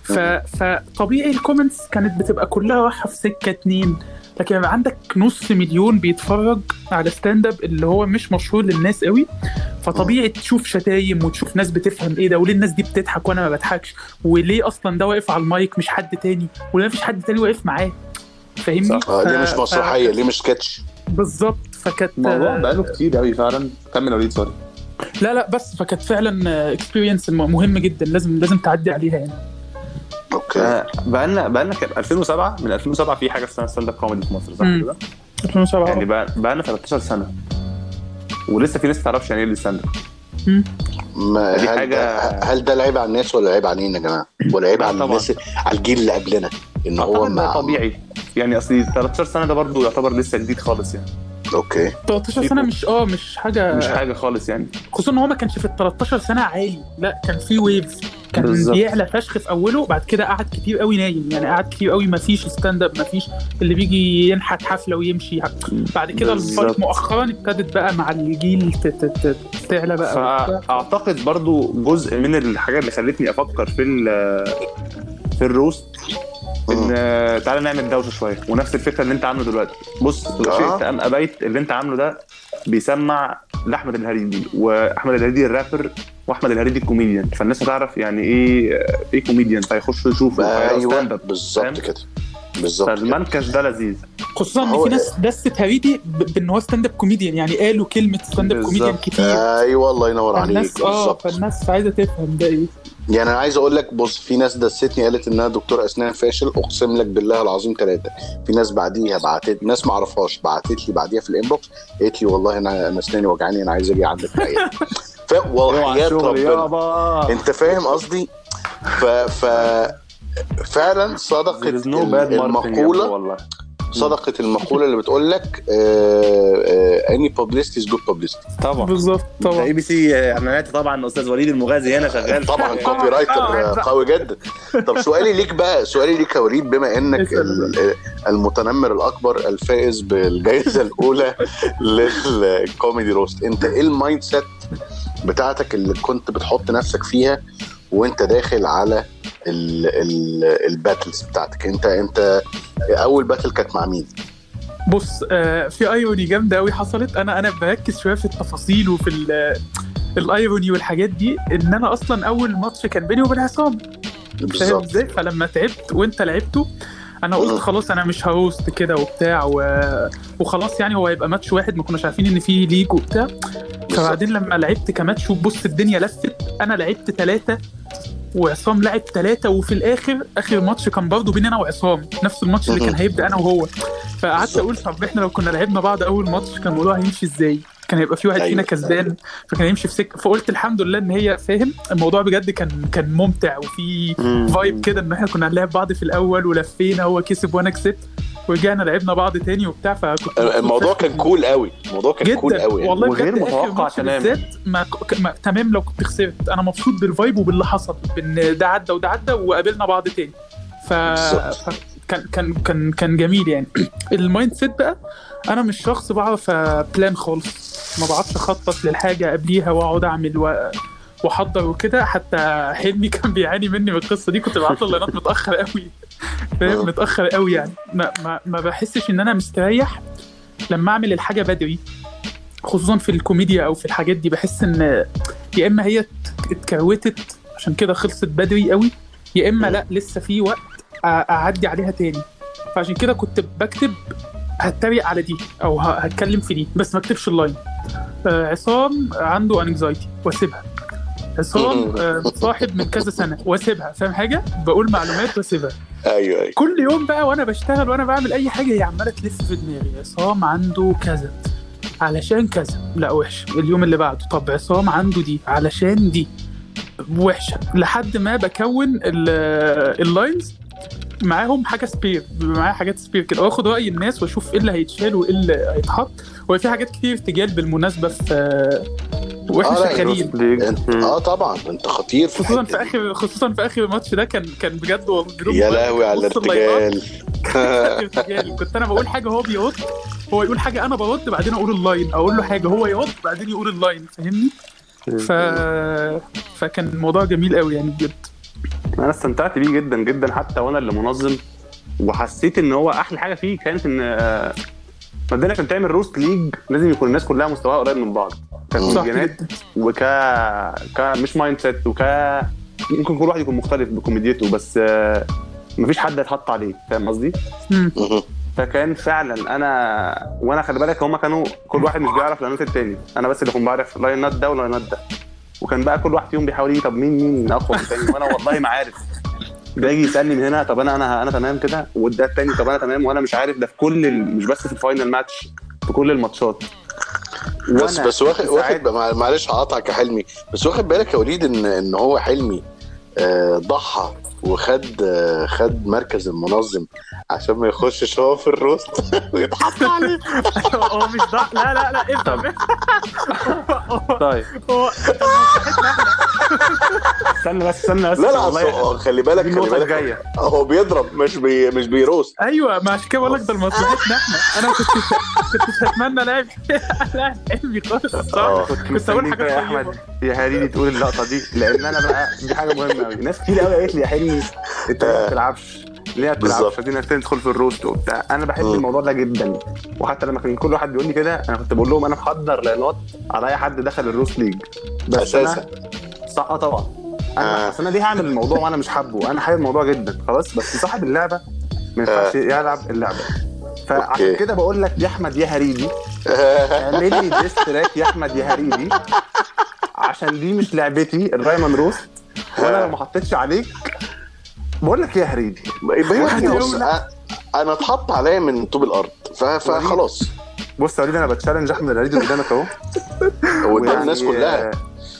Speaker 3: ف... فطبيعي ال comments كانت بتبقى كلها رايحه في سكة اتنين لكن يبقى عندك نص مليون بيتفرج على stand up اللي هو مش مشهور للناس قوي فطبيعي تشوف شتايم وتشوف ناس بتفهم إيه ده وليه الناس دي بتضحك وأنا ما بضحكش وليه أصلا ده واقف على المايك مش حد تاني وليه مفيش حد تاني واقف معاه فاهمني؟
Speaker 2: صح.
Speaker 1: آه، ليه
Speaker 3: ف-
Speaker 1: مش
Speaker 3: ف-
Speaker 1: مسرحيه ليه مش سكتش
Speaker 3: بالظبط فكانت
Speaker 2: الموضوع بقاله كتير قوي فعلا. كمل يا وليد سوري
Speaker 3: لا لا بس فكانت فعلا experience مهمة جدا لازم لازم تعدي عليها يعني.
Speaker 1: okay.
Speaker 2: آه، بقالنا بقالنا كام؟ 2007 من 2007 في حاجة اسمها stand up comedy في مصر صح. كده؟
Speaker 3: 2007
Speaker 2: يعني بقى بقالنا 13 سنة. ولسه في ناس ما تعرفش يعني إيه ال stand up
Speaker 1: ما
Speaker 2: دي
Speaker 1: هل,
Speaker 2: حاجة-
Speaker 1: ده هل ده العيب على الناس ولا العيب علينا يا جماعة؟ ولا عيب
Speaker 2: لا
Speaker 1: على. الناس على الجيل اللي قبلنا؟ إن هو
Speaker 2: ده طبيعي. يعني اصلي 13 سنة ده برضو يعتبر لسه جديد خالص يعني.
Speaker 1: okay
Speaker 3: 13 سنة مش آه مش حاجة
Speaker 2: مش حاجة خالص يعني
Speaker 3: خصوصا إن هو ما كانش في ال 13 سنة عالي لا كان في waves كان
Speaker 2: بالظبط.
Speaker 3: بيعلى فشخ في أوله بعد كده قعد كتير قوي نايم يعني قعد كتير قوي ما فيش stand up ما فيش اللي بيجي ينحت حفلة ويمشي بعد كده. الفايت مؤخرا ابتدت بقى مع الجيل ت- ت- ت- تعلى بقى.
Speaker 2: فأعتقد برضو جزء من الحاجات اللي خلتني أفكر في ال- في ال roast إن آه، تعالى نعمل دوشة شوية. ونفس الفكرة اللي أنت عامله دلوقتي. بص
Speaker 1: آه.
Speaker 2: شئت ام ابيت اللي أنت عامله ده بيسمع لأحمد الهريدي وأحمد الهريدي الرابر وأحمد الهريدي الكوميديان. فالناس هتعرف يعني إيه إيه كوميديان. فيخشوا يشوفوا
Speaker 1: أيوه
Speaker 2: stand up
Speaker 1: بالظبط؟ كده. بالظبط كده.
Speaker 2: فالمنكش ده لذيذ.
Speaker 3: خصوصا
Speaker 1: إن
Speaker 3: في ناس dissت هريدي بإن هو stand up comedian يعني قالوا كلمة stand
Speaker 2: up.
Speaker 3: comedian كتير.
Speaker 1: أيوه الله ينور عليك.
Speaker 3: فالناس آه
Speaker 1: بالظبط.
Speaker 3: فالناس عايزة تفهم ده إيه.
Speaker 1: يعني أنا عايز أقول لك بص في ناس دستني قالت إنها دكتور أسنان فاشل أقسم لك بالله العظيم ثلاثة في ناس بعديها بعتت ناس ما أعرفهاش بعتت لي بعديها في الإنبوكس قالت لي والله أنا أنا أسناني وجعاني أنا عايز أجي عندك ف وحياه ربنا. أنت فاهم قصدي؟ ف ف فعلا صدقت
Speaker 2: المقولة والله.
Speaker 1: صدقت المقولة اللي بتقول لك any publicity is good publicity
Speaker 2: طبعا.
Speaker 3: بالظبط طبعا.
Speaker 2: اي بي سي إعلانات طبعا أستاذ وليد المغازي هنا شغال.
Speaker 1: طبعا copywriter
Speaker 3: طبعاً.
Speaker 1: قوي جدا. طب سؤالي ليك بقى سؤالي ليك يا وليد بما
Speaker 3: إنك
Speaker 1: ال- المتنمر الأكبر الفائز بالجائزه الأولى لل comedy roast. أنت إيه ال mind set بتاعتك اللي كنت بتحط نفسك فيها وأنت داخل على ال battles بتاعتك. انت انت أول battle كانت مع مين؟
Speaker 3: بص آه في irony جامدة قوي حصلت. أنا أنا بركز شوية في التفاصيل وفي ال- ال irony والحاجات دي إن أنا أصلا أول ماتش كان بيني وبين عصام. فاهم إزاي؟ فلما تعبت وأنت لعبته
Speaker 1: أنا.
Speaker 3: قلت خلاص أنا مش ه roast كده وبتاع و... وخلاص يعني هو هيبقى ماتش واحد ما كناش عارفين إن فيه league وبتاع. فبعدين لما لعبت كماتش وبص الدنيا لفت أنا لعبت ثلاثة وعصام لعب ثلاثة وفي الآخر آخر ماتش كان برضه بين أنا وعصام نفس الماتش اللي كان. هيبدأ أنا وهو فقعدت. أقول طب إحنا لو كنا لعبنا بعض أول ماتش كان الموضوع هيمشي إزاي؟ كان هيبقى في واحد
Speaker 1: أيوة.
Speaker 3: فينا كسبان فكان هيمشي في سكة فقلت الحمد لله إن هي فاهم الموضوع بجد كان كان ممتع وفي vibe كده إن إحنا كنا هنلعب بعض في الأول ولفينا هو كسب وأنا كسبت ورجعنا لعبنا بعض تاني وبتاع فكنت
Speaker 1: الموضوع. كان كول قوي. الموضوع كان
Speaker 3: cool
Speaker 1: قوي يعني.
Speaker 3: والله
Speaker 2: وغير متوقع تماماً.
Speaker 3: ما, ك- ما تمام لو كنت خسرت. أنا مبسوط بال vibe وباللي حصل بإن ده عدى وده عدى وقابلنا بعض تاني. ف...
Speaker 1: بالظبط.
Speaker 3: فكان كان كان كان جميل يعني. ال mind set بقى أنا مش شخص بعرف plan خالص. ما بعرفش أخطط للحاجة قبليها وأقعد أعمل و... وأحضر وكده. حتى حلمي كان بيعاني مني من القصة دي. كنت بعت له ال lineات متأخر قوي. فاهم؟ متأخر قوي يعني. ما, ما, ما بحسش إن أنا مستريح لما أعمل الحاجة بدري. خصوصا في الكوميديا أو في الحاجات دي بحس إن يا إما هي ات- اتكروتت عشان كده خلصت بدري قوي يا إما لأ لسه في وقت أعدي عليها تاني. فعشان كده كنت بكتب هتريق على دي أو هتكلم في دي بس ما اكتبش ال line آه، عصام عنده anxiety وأسيبها. عصام آه، متصاحب من كذا سنة. واسيبها فاهم حاجة؟ بقول معلومات واسيبها.
Speaker 1: أيوه أيوه.
Speaker 3: كل يوم بقى وأنا بشتغل وأنا بعمل أي حاجة هي عمالة تلف في دماغي. عصام عنده كذا. علشان كذا. لا وحش. اليوم اللي بعده. طب عصام عنده دي. علشان دي. وحشة. لحد ما بكون ال- ال lines معاهم حاجة spare بيبقى معايا حاجات spare كده. واخد رأي الناس واشوف إيه اللي هيتشال وإيه اللي هيتحط. وفي حاجات كتير ارتجال بالمناسبة في وإحنا
Speaker 1: آه،
Speaker 3: شغالين.
Speaker 1: آه طبعا. أنت خطير. في
Speaker 3: خصوصا في. اخر خصوصا في آخر ماتش ده كان كان بجد والله
Speaker 1: يا لهوي على الارتجال.
Speaker 3: كنت أنا بقول حاجة هو بيرد هو يقول حاجة أنا برد بعدين أقول ال line. أقول له حاجة هو يرد بعدين يقول ال line. فاهمني؟ ف... فكان الموضوع جميل قوي يعني بجد.
Speaker 2: أنا استمتعت بيه جدا جدا حتى وأنا اللي منظم وحسيت ان هو أحلى حاجة فيه كانت ان آه، مبدئيا عشان تعمل roast league لازم يكون الناس كلها مستواها قريب من بعض
Speaker 3: جدا.
Speaker 2: وك ك مش mind set وك ممكن كل واحد يكون مختلف بكوميديته بس آه، مفيش حد هيتحط عليه فاهم قصدي؟ فكان فعلا أنا وأنا خلي بالك هما كانوا كل واحد مش بيعرف lineات التاني أنا بس اللي كنت بعرف lineات ده و lineات ده. وكان بقى كل واحد فيهم بيحاول طب مين مين أقوى من التاني وأنا والله ما عارف. ده يجي يسألني من هنا طب أنا أنا أنا تمام كده؟ وده التاني طب أنا تمام؟ وأنا مش عارف. ده في كل ال... مش بس في ال final match في كل الماتشات.
Speaker 1: بس بس واخد واخد معلش هقطعك يا حلمي. بس واخد بالك يا وليد إن إن هو حلمي آه، ضحى. وخد خد مركز المنظم عشان ما يخشش هو في الروست. ويتحط عليه
Speaker 3: هو مش ضع لا لا لا افهم. هو-
Speaker 2: طيب
Speaker 3: هو
Speaker 2: استنى بس استنى بس.
Speaker 1: لا لا
Speaker 2: والله
Speaker 1: خلي بالك خلي بالك.
Speaker 2: الجايه
Speaker 1: هو بيضرب مش بي مش بي
Speaker 3: roast. أيوه ما عشان كده بقول لك ده لمصلحتنا إحنا أنا كنت كنت أتمنى لاعب لاعب علمي خالص. الصراحه
Speaker 2: كنت مستنيك
Speaker 3: حاجة
Speaker 2: يا أحمد. يا هريدي تقول اللقطة دي لأن أنا بقى دي حاجة مهمة قوي ناس كتير قوي قالت لي يا حلمي أنت ما بتلعبش. ليه ما بتلعبش. عايزين تدخل في ال roast وبتاع. أنا بحب. الموضوع ده جدا. وحتى لما كان كل واحد بيقول لي كده أنا كنت بقول لهم أنا محضر lineات على أي حد دخل ال roast league. بس
Speaker 1: أساسا.
Speaker 2: أنا صح آه طبعا. أنا
Speaker 1: آه.
Speaker 2: أنا ليه هعمل الموضوع وأنا مش حابه؟ أنا حابب الموضوع جدا خلاص؟ بس صاحب اللعبة ما ينفعش يلعب اللعبة. فعشان
Speaker 1: okay.
Speaker 2: كده بقول لك يا أحمد يا هريدي اعمل لي diss track يا أحمد يا هريدي عشان دي مش لعبتي ال Rhyme and Roast وأنا لو ما حطيتش عليك بقول لك يا هريدي.
Speaker 1: بص أنا اتحط عليا من طوب الأرض فخلاص.
Speaker 2: بص يا هريدي أنا ب challenge أحمد الهريدي قدامك أهو.
Speaker 1: قدام الناس كلها.
Speaker 2: آه،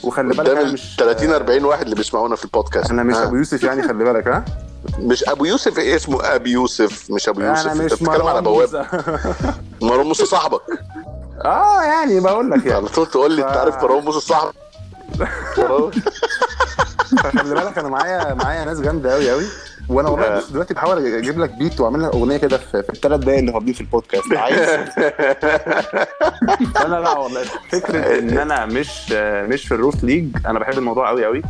Speaker 2: وخلي بالك
Speaker 1: أنا
Speaker 2: مش
Speaker 1: 30 40 واحد اللي بيسمعونا في البودكاست.
Speaker 2: أنا مش
Speaker 1: آه.
Speaker 2: أبو يوسف يعني خلي بالك ها؟
Speaker 1: مش أبو يوسف إيه اسمه؟ أبي يوسف مش أبو يوسف. أنا
Speaker 2: مش
Speaker 1: بتتكلم على بواب. مروان موسى صاحبك.
Speaker 2: آه يعني بقول لك يعني.
Speaker 1: على طول تقول لي أنت عارف مروان موسى صاحبك.
Speaker 2: خلي بالك أنا معايا معايا ناس جامدة قوي قوي وأنا والله بص دلوقتي بحاول أجيب لك بيت واعمل لك اغنية كده في, في الثلاث دقايق اللي فاضيين في البودكاست. عايز؟ أنا لا والله. فكرة إن أنا مش مش في ال roast league أنا بحب الموضوع قوي قوي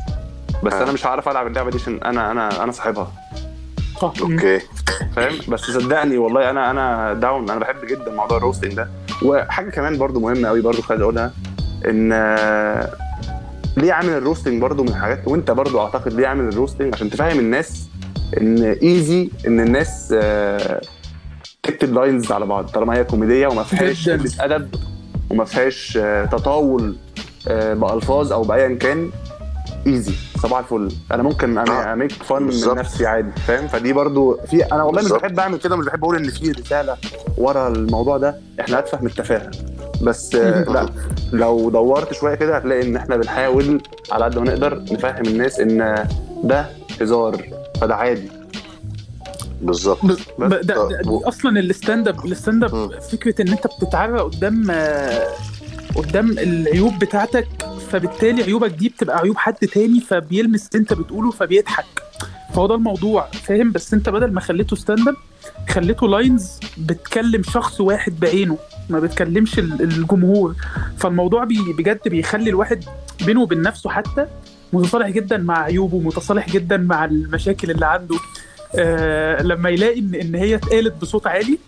Speaker 2: بس أنا مش هعرف ألعب اللعبة دي عشان أنا أنا أنا صاحبها.
Speaker 1: okay.
Speaker 2: فاهم؟ بس صدقني والله أنا أنا down أنا بحب جدا موضوع ال roasting ده. وحاجة كمان برضو مهمة قوي برضو خليني أقولها إن آه، ليه عامل ال roasting برضو من الحاجات وأنت برضو أعتقد ليه عامل ال roasting عشان تفهم الناس إن easy إن الناس آه، تكتب lines على بعض طالما هي كوميدية وما فيهاش. قلة أدب وما فيهاش آه، تطاول آه، بألفاظ أو بأيا كان easy صباح الفل. أنا ممكن
Speaker 1: آه،
Speaker 2: ا make fun
Speaker 1: من.
Speaker 2: نفسي عادي فاهم؟ فدي برضو في أنا والله مش. بحب أعمل كده مش بحب أقول إن في رسالة ورا الموضوع ده. إحنا اتفه من التفاهه بس لا. لو دورت شوية كده هتلاقي إن إحنا بنحاول على قد ما نقدر نفهم الناس إن ده هزار. فده عادي.
Speaker 1: بالظبط.
Speaker 3: ب- ب- ده, ده, ده أصلا ال stand up
Speaker 1: ال
Speaker 3: stand. up فكرة إن أنت بتتعرى قدام قدام العيوب بتاعتك فبالتالي عيوبك دي بتبقى عيوب حد تاني فبيلمس اللي أنت بتقوله فبيضحك. فهو ده الموضوع فاهم؟ بس أنت بدل ما خليته stand up خليته lines بتكلم شخص واحد بعينه ما بتكلمش ال- الجمهور. فالموضوع بي بجد بيخلي الواحد بينه وبين نفسه حتى متصالح جدا مع عيوبه متصالح جدا مع المشاكل اللي عنده. آه لما يلاقي ان إن هي اتقالت بصوت عالي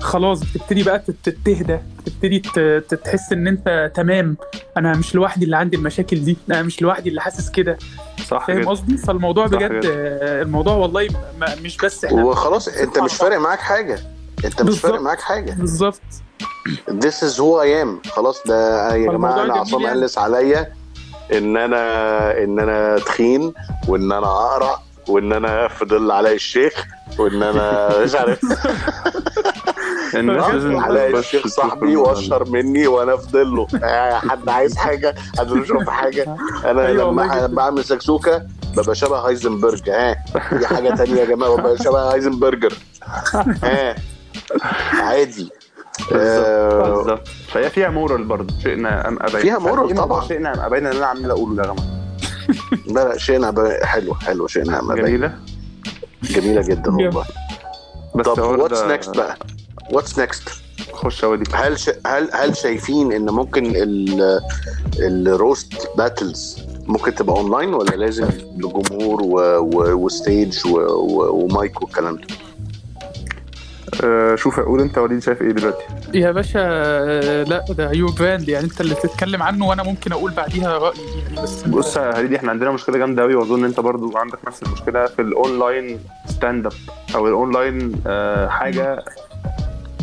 Speaker 3: خلاص بتبتدي بقى تهدى تبتدي ت- ت- تحس إن أنت تمام. أنا مش لوحدي اللي عندي المشاكل دي أنا مش لوحدي اللي حاسس كده.
Speaker 2: صح
Speaker 3: فاهم قصدي؟ فالموضوع
Speaker 2: صح
Speaker 3: بجد. آه، الموضوع والله ما- مش بس إحنا
Speaker 1: وخلاص أنت مش فارق معاك حاجة. أنت مش فارق. معاك حاجة.
Speaker 3: بالظبط.
Speaker 1: This is who I am. خلاص ده يا جماعة
Speaker 3: أنا
Speaker 1: عصام
Speaker 3: يعني.
Speaker 1: قلس عليا. إن أنا إن أنا تخين وإن أنا اقرع وإن أنا في ظل علاء الشيخ وإن أنا مش عارف.
Speaker 2: الناس لازم
Speaker 1: علاء الشيخ صاحبي واشهر مني وأنا في ظله آه، حد عايز حاجة؟ حد يشوف حاجة؟ أنا
Speaker 3: أيوة
Speaker 1: لما اعمل سكسوكة ببقى شبه هايزنبرج ها دي حاجة تانية يا جماعة ببقى شبه هايزنبرجر. ها عادي. آه،
Speaker 2: بالظبط. فهي فيها moral برضه. شئنا أم أبينا.
Speaker 1: فيها
Speaker 2: موضوع
Speaker 1: طبعا.
Speaker 2: شئنا أم أبينا. اللي أنا عمال أقوله ده يا جماعة.
Speaker 1: لا لا شئنا ب- حلو حلو. شئنا أما بين.
Speaker 2: جميلة.
Speaker 1: جميلة جدا والله.
Speaker 2: بس
Speaker 1: طب
Speaker 2: what's
Speaker 1: next بقى؟ what's next
Speaker 2: خش اوديك
Speaker 1: هل ش... هل هل شايفين إن ممكن ال ال roast battles ممكن تبقى اونلاين ولا لازم لجمهور و... و... و stage و... و... ومايك والكلام ده؟
Speaker 2: آه، شوف قول انت وليد شايف إيه دلوقتي
Speaker 3: يا باشا آه، لا ده your brand يعني انت اللي تتكلم عنه وأنا ممكن أقول بعديها رأيي يعني بس
Speaker 2: بص يا هريدي إحنا عندنا مشكلة جامدة قوي وأظن انت برضو عندك نفس المشكلة في ال online stand up أو الاونلاين آه، حاجة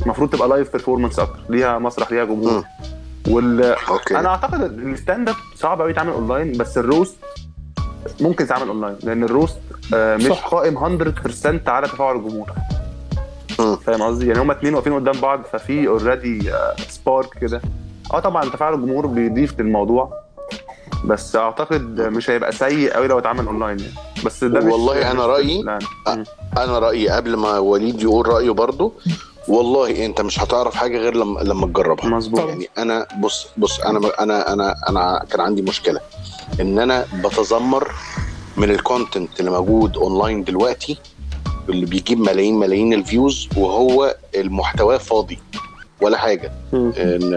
Speaker 2: المفروض تبقى live performance أكتر ليها مسرح ليها جمهور. وال
Speaker 1: okay
Speaker 2: أنا أعتقد ال stand up صعب قوي يتعمل اونلاين بس ال roast ممكن يتعمل اونلاين لأن ال roast آه، مش
Speaker 3: صح.
Speaker 2: قائم 100% على تفاعل الجمهور. فاهم قصدي يعني هما اتنين واقفين قدام بعض ففي already spark كده آه طبعا تفاعل الجمهور بيضيف للموضوع بس أعتقد مش هيبقى سيء قوي لو اتعمل اونلاين يعني بس ده مش
Speaker 1: والله رأيي-
Speaker 2: لا. مم.
Speaker 1: أنا رأيي قبل ما وليد يقول رأيه برضو والله أنت مش هتعرف حاجة غير لما لما تجربها
Speaker 2: مظبوط.
Speaker 1: يعني أنا بص بص أنا أنا أنا أنا كان عندي مشكلة إن أنا بتذمر من ال content اللي موجود اونلاين دلوقتي اللي بيجيب ملايين ملايين ال views وهو المحتوى فاضي ولا
Speaker 2: حاجة.
Speaker 1: إن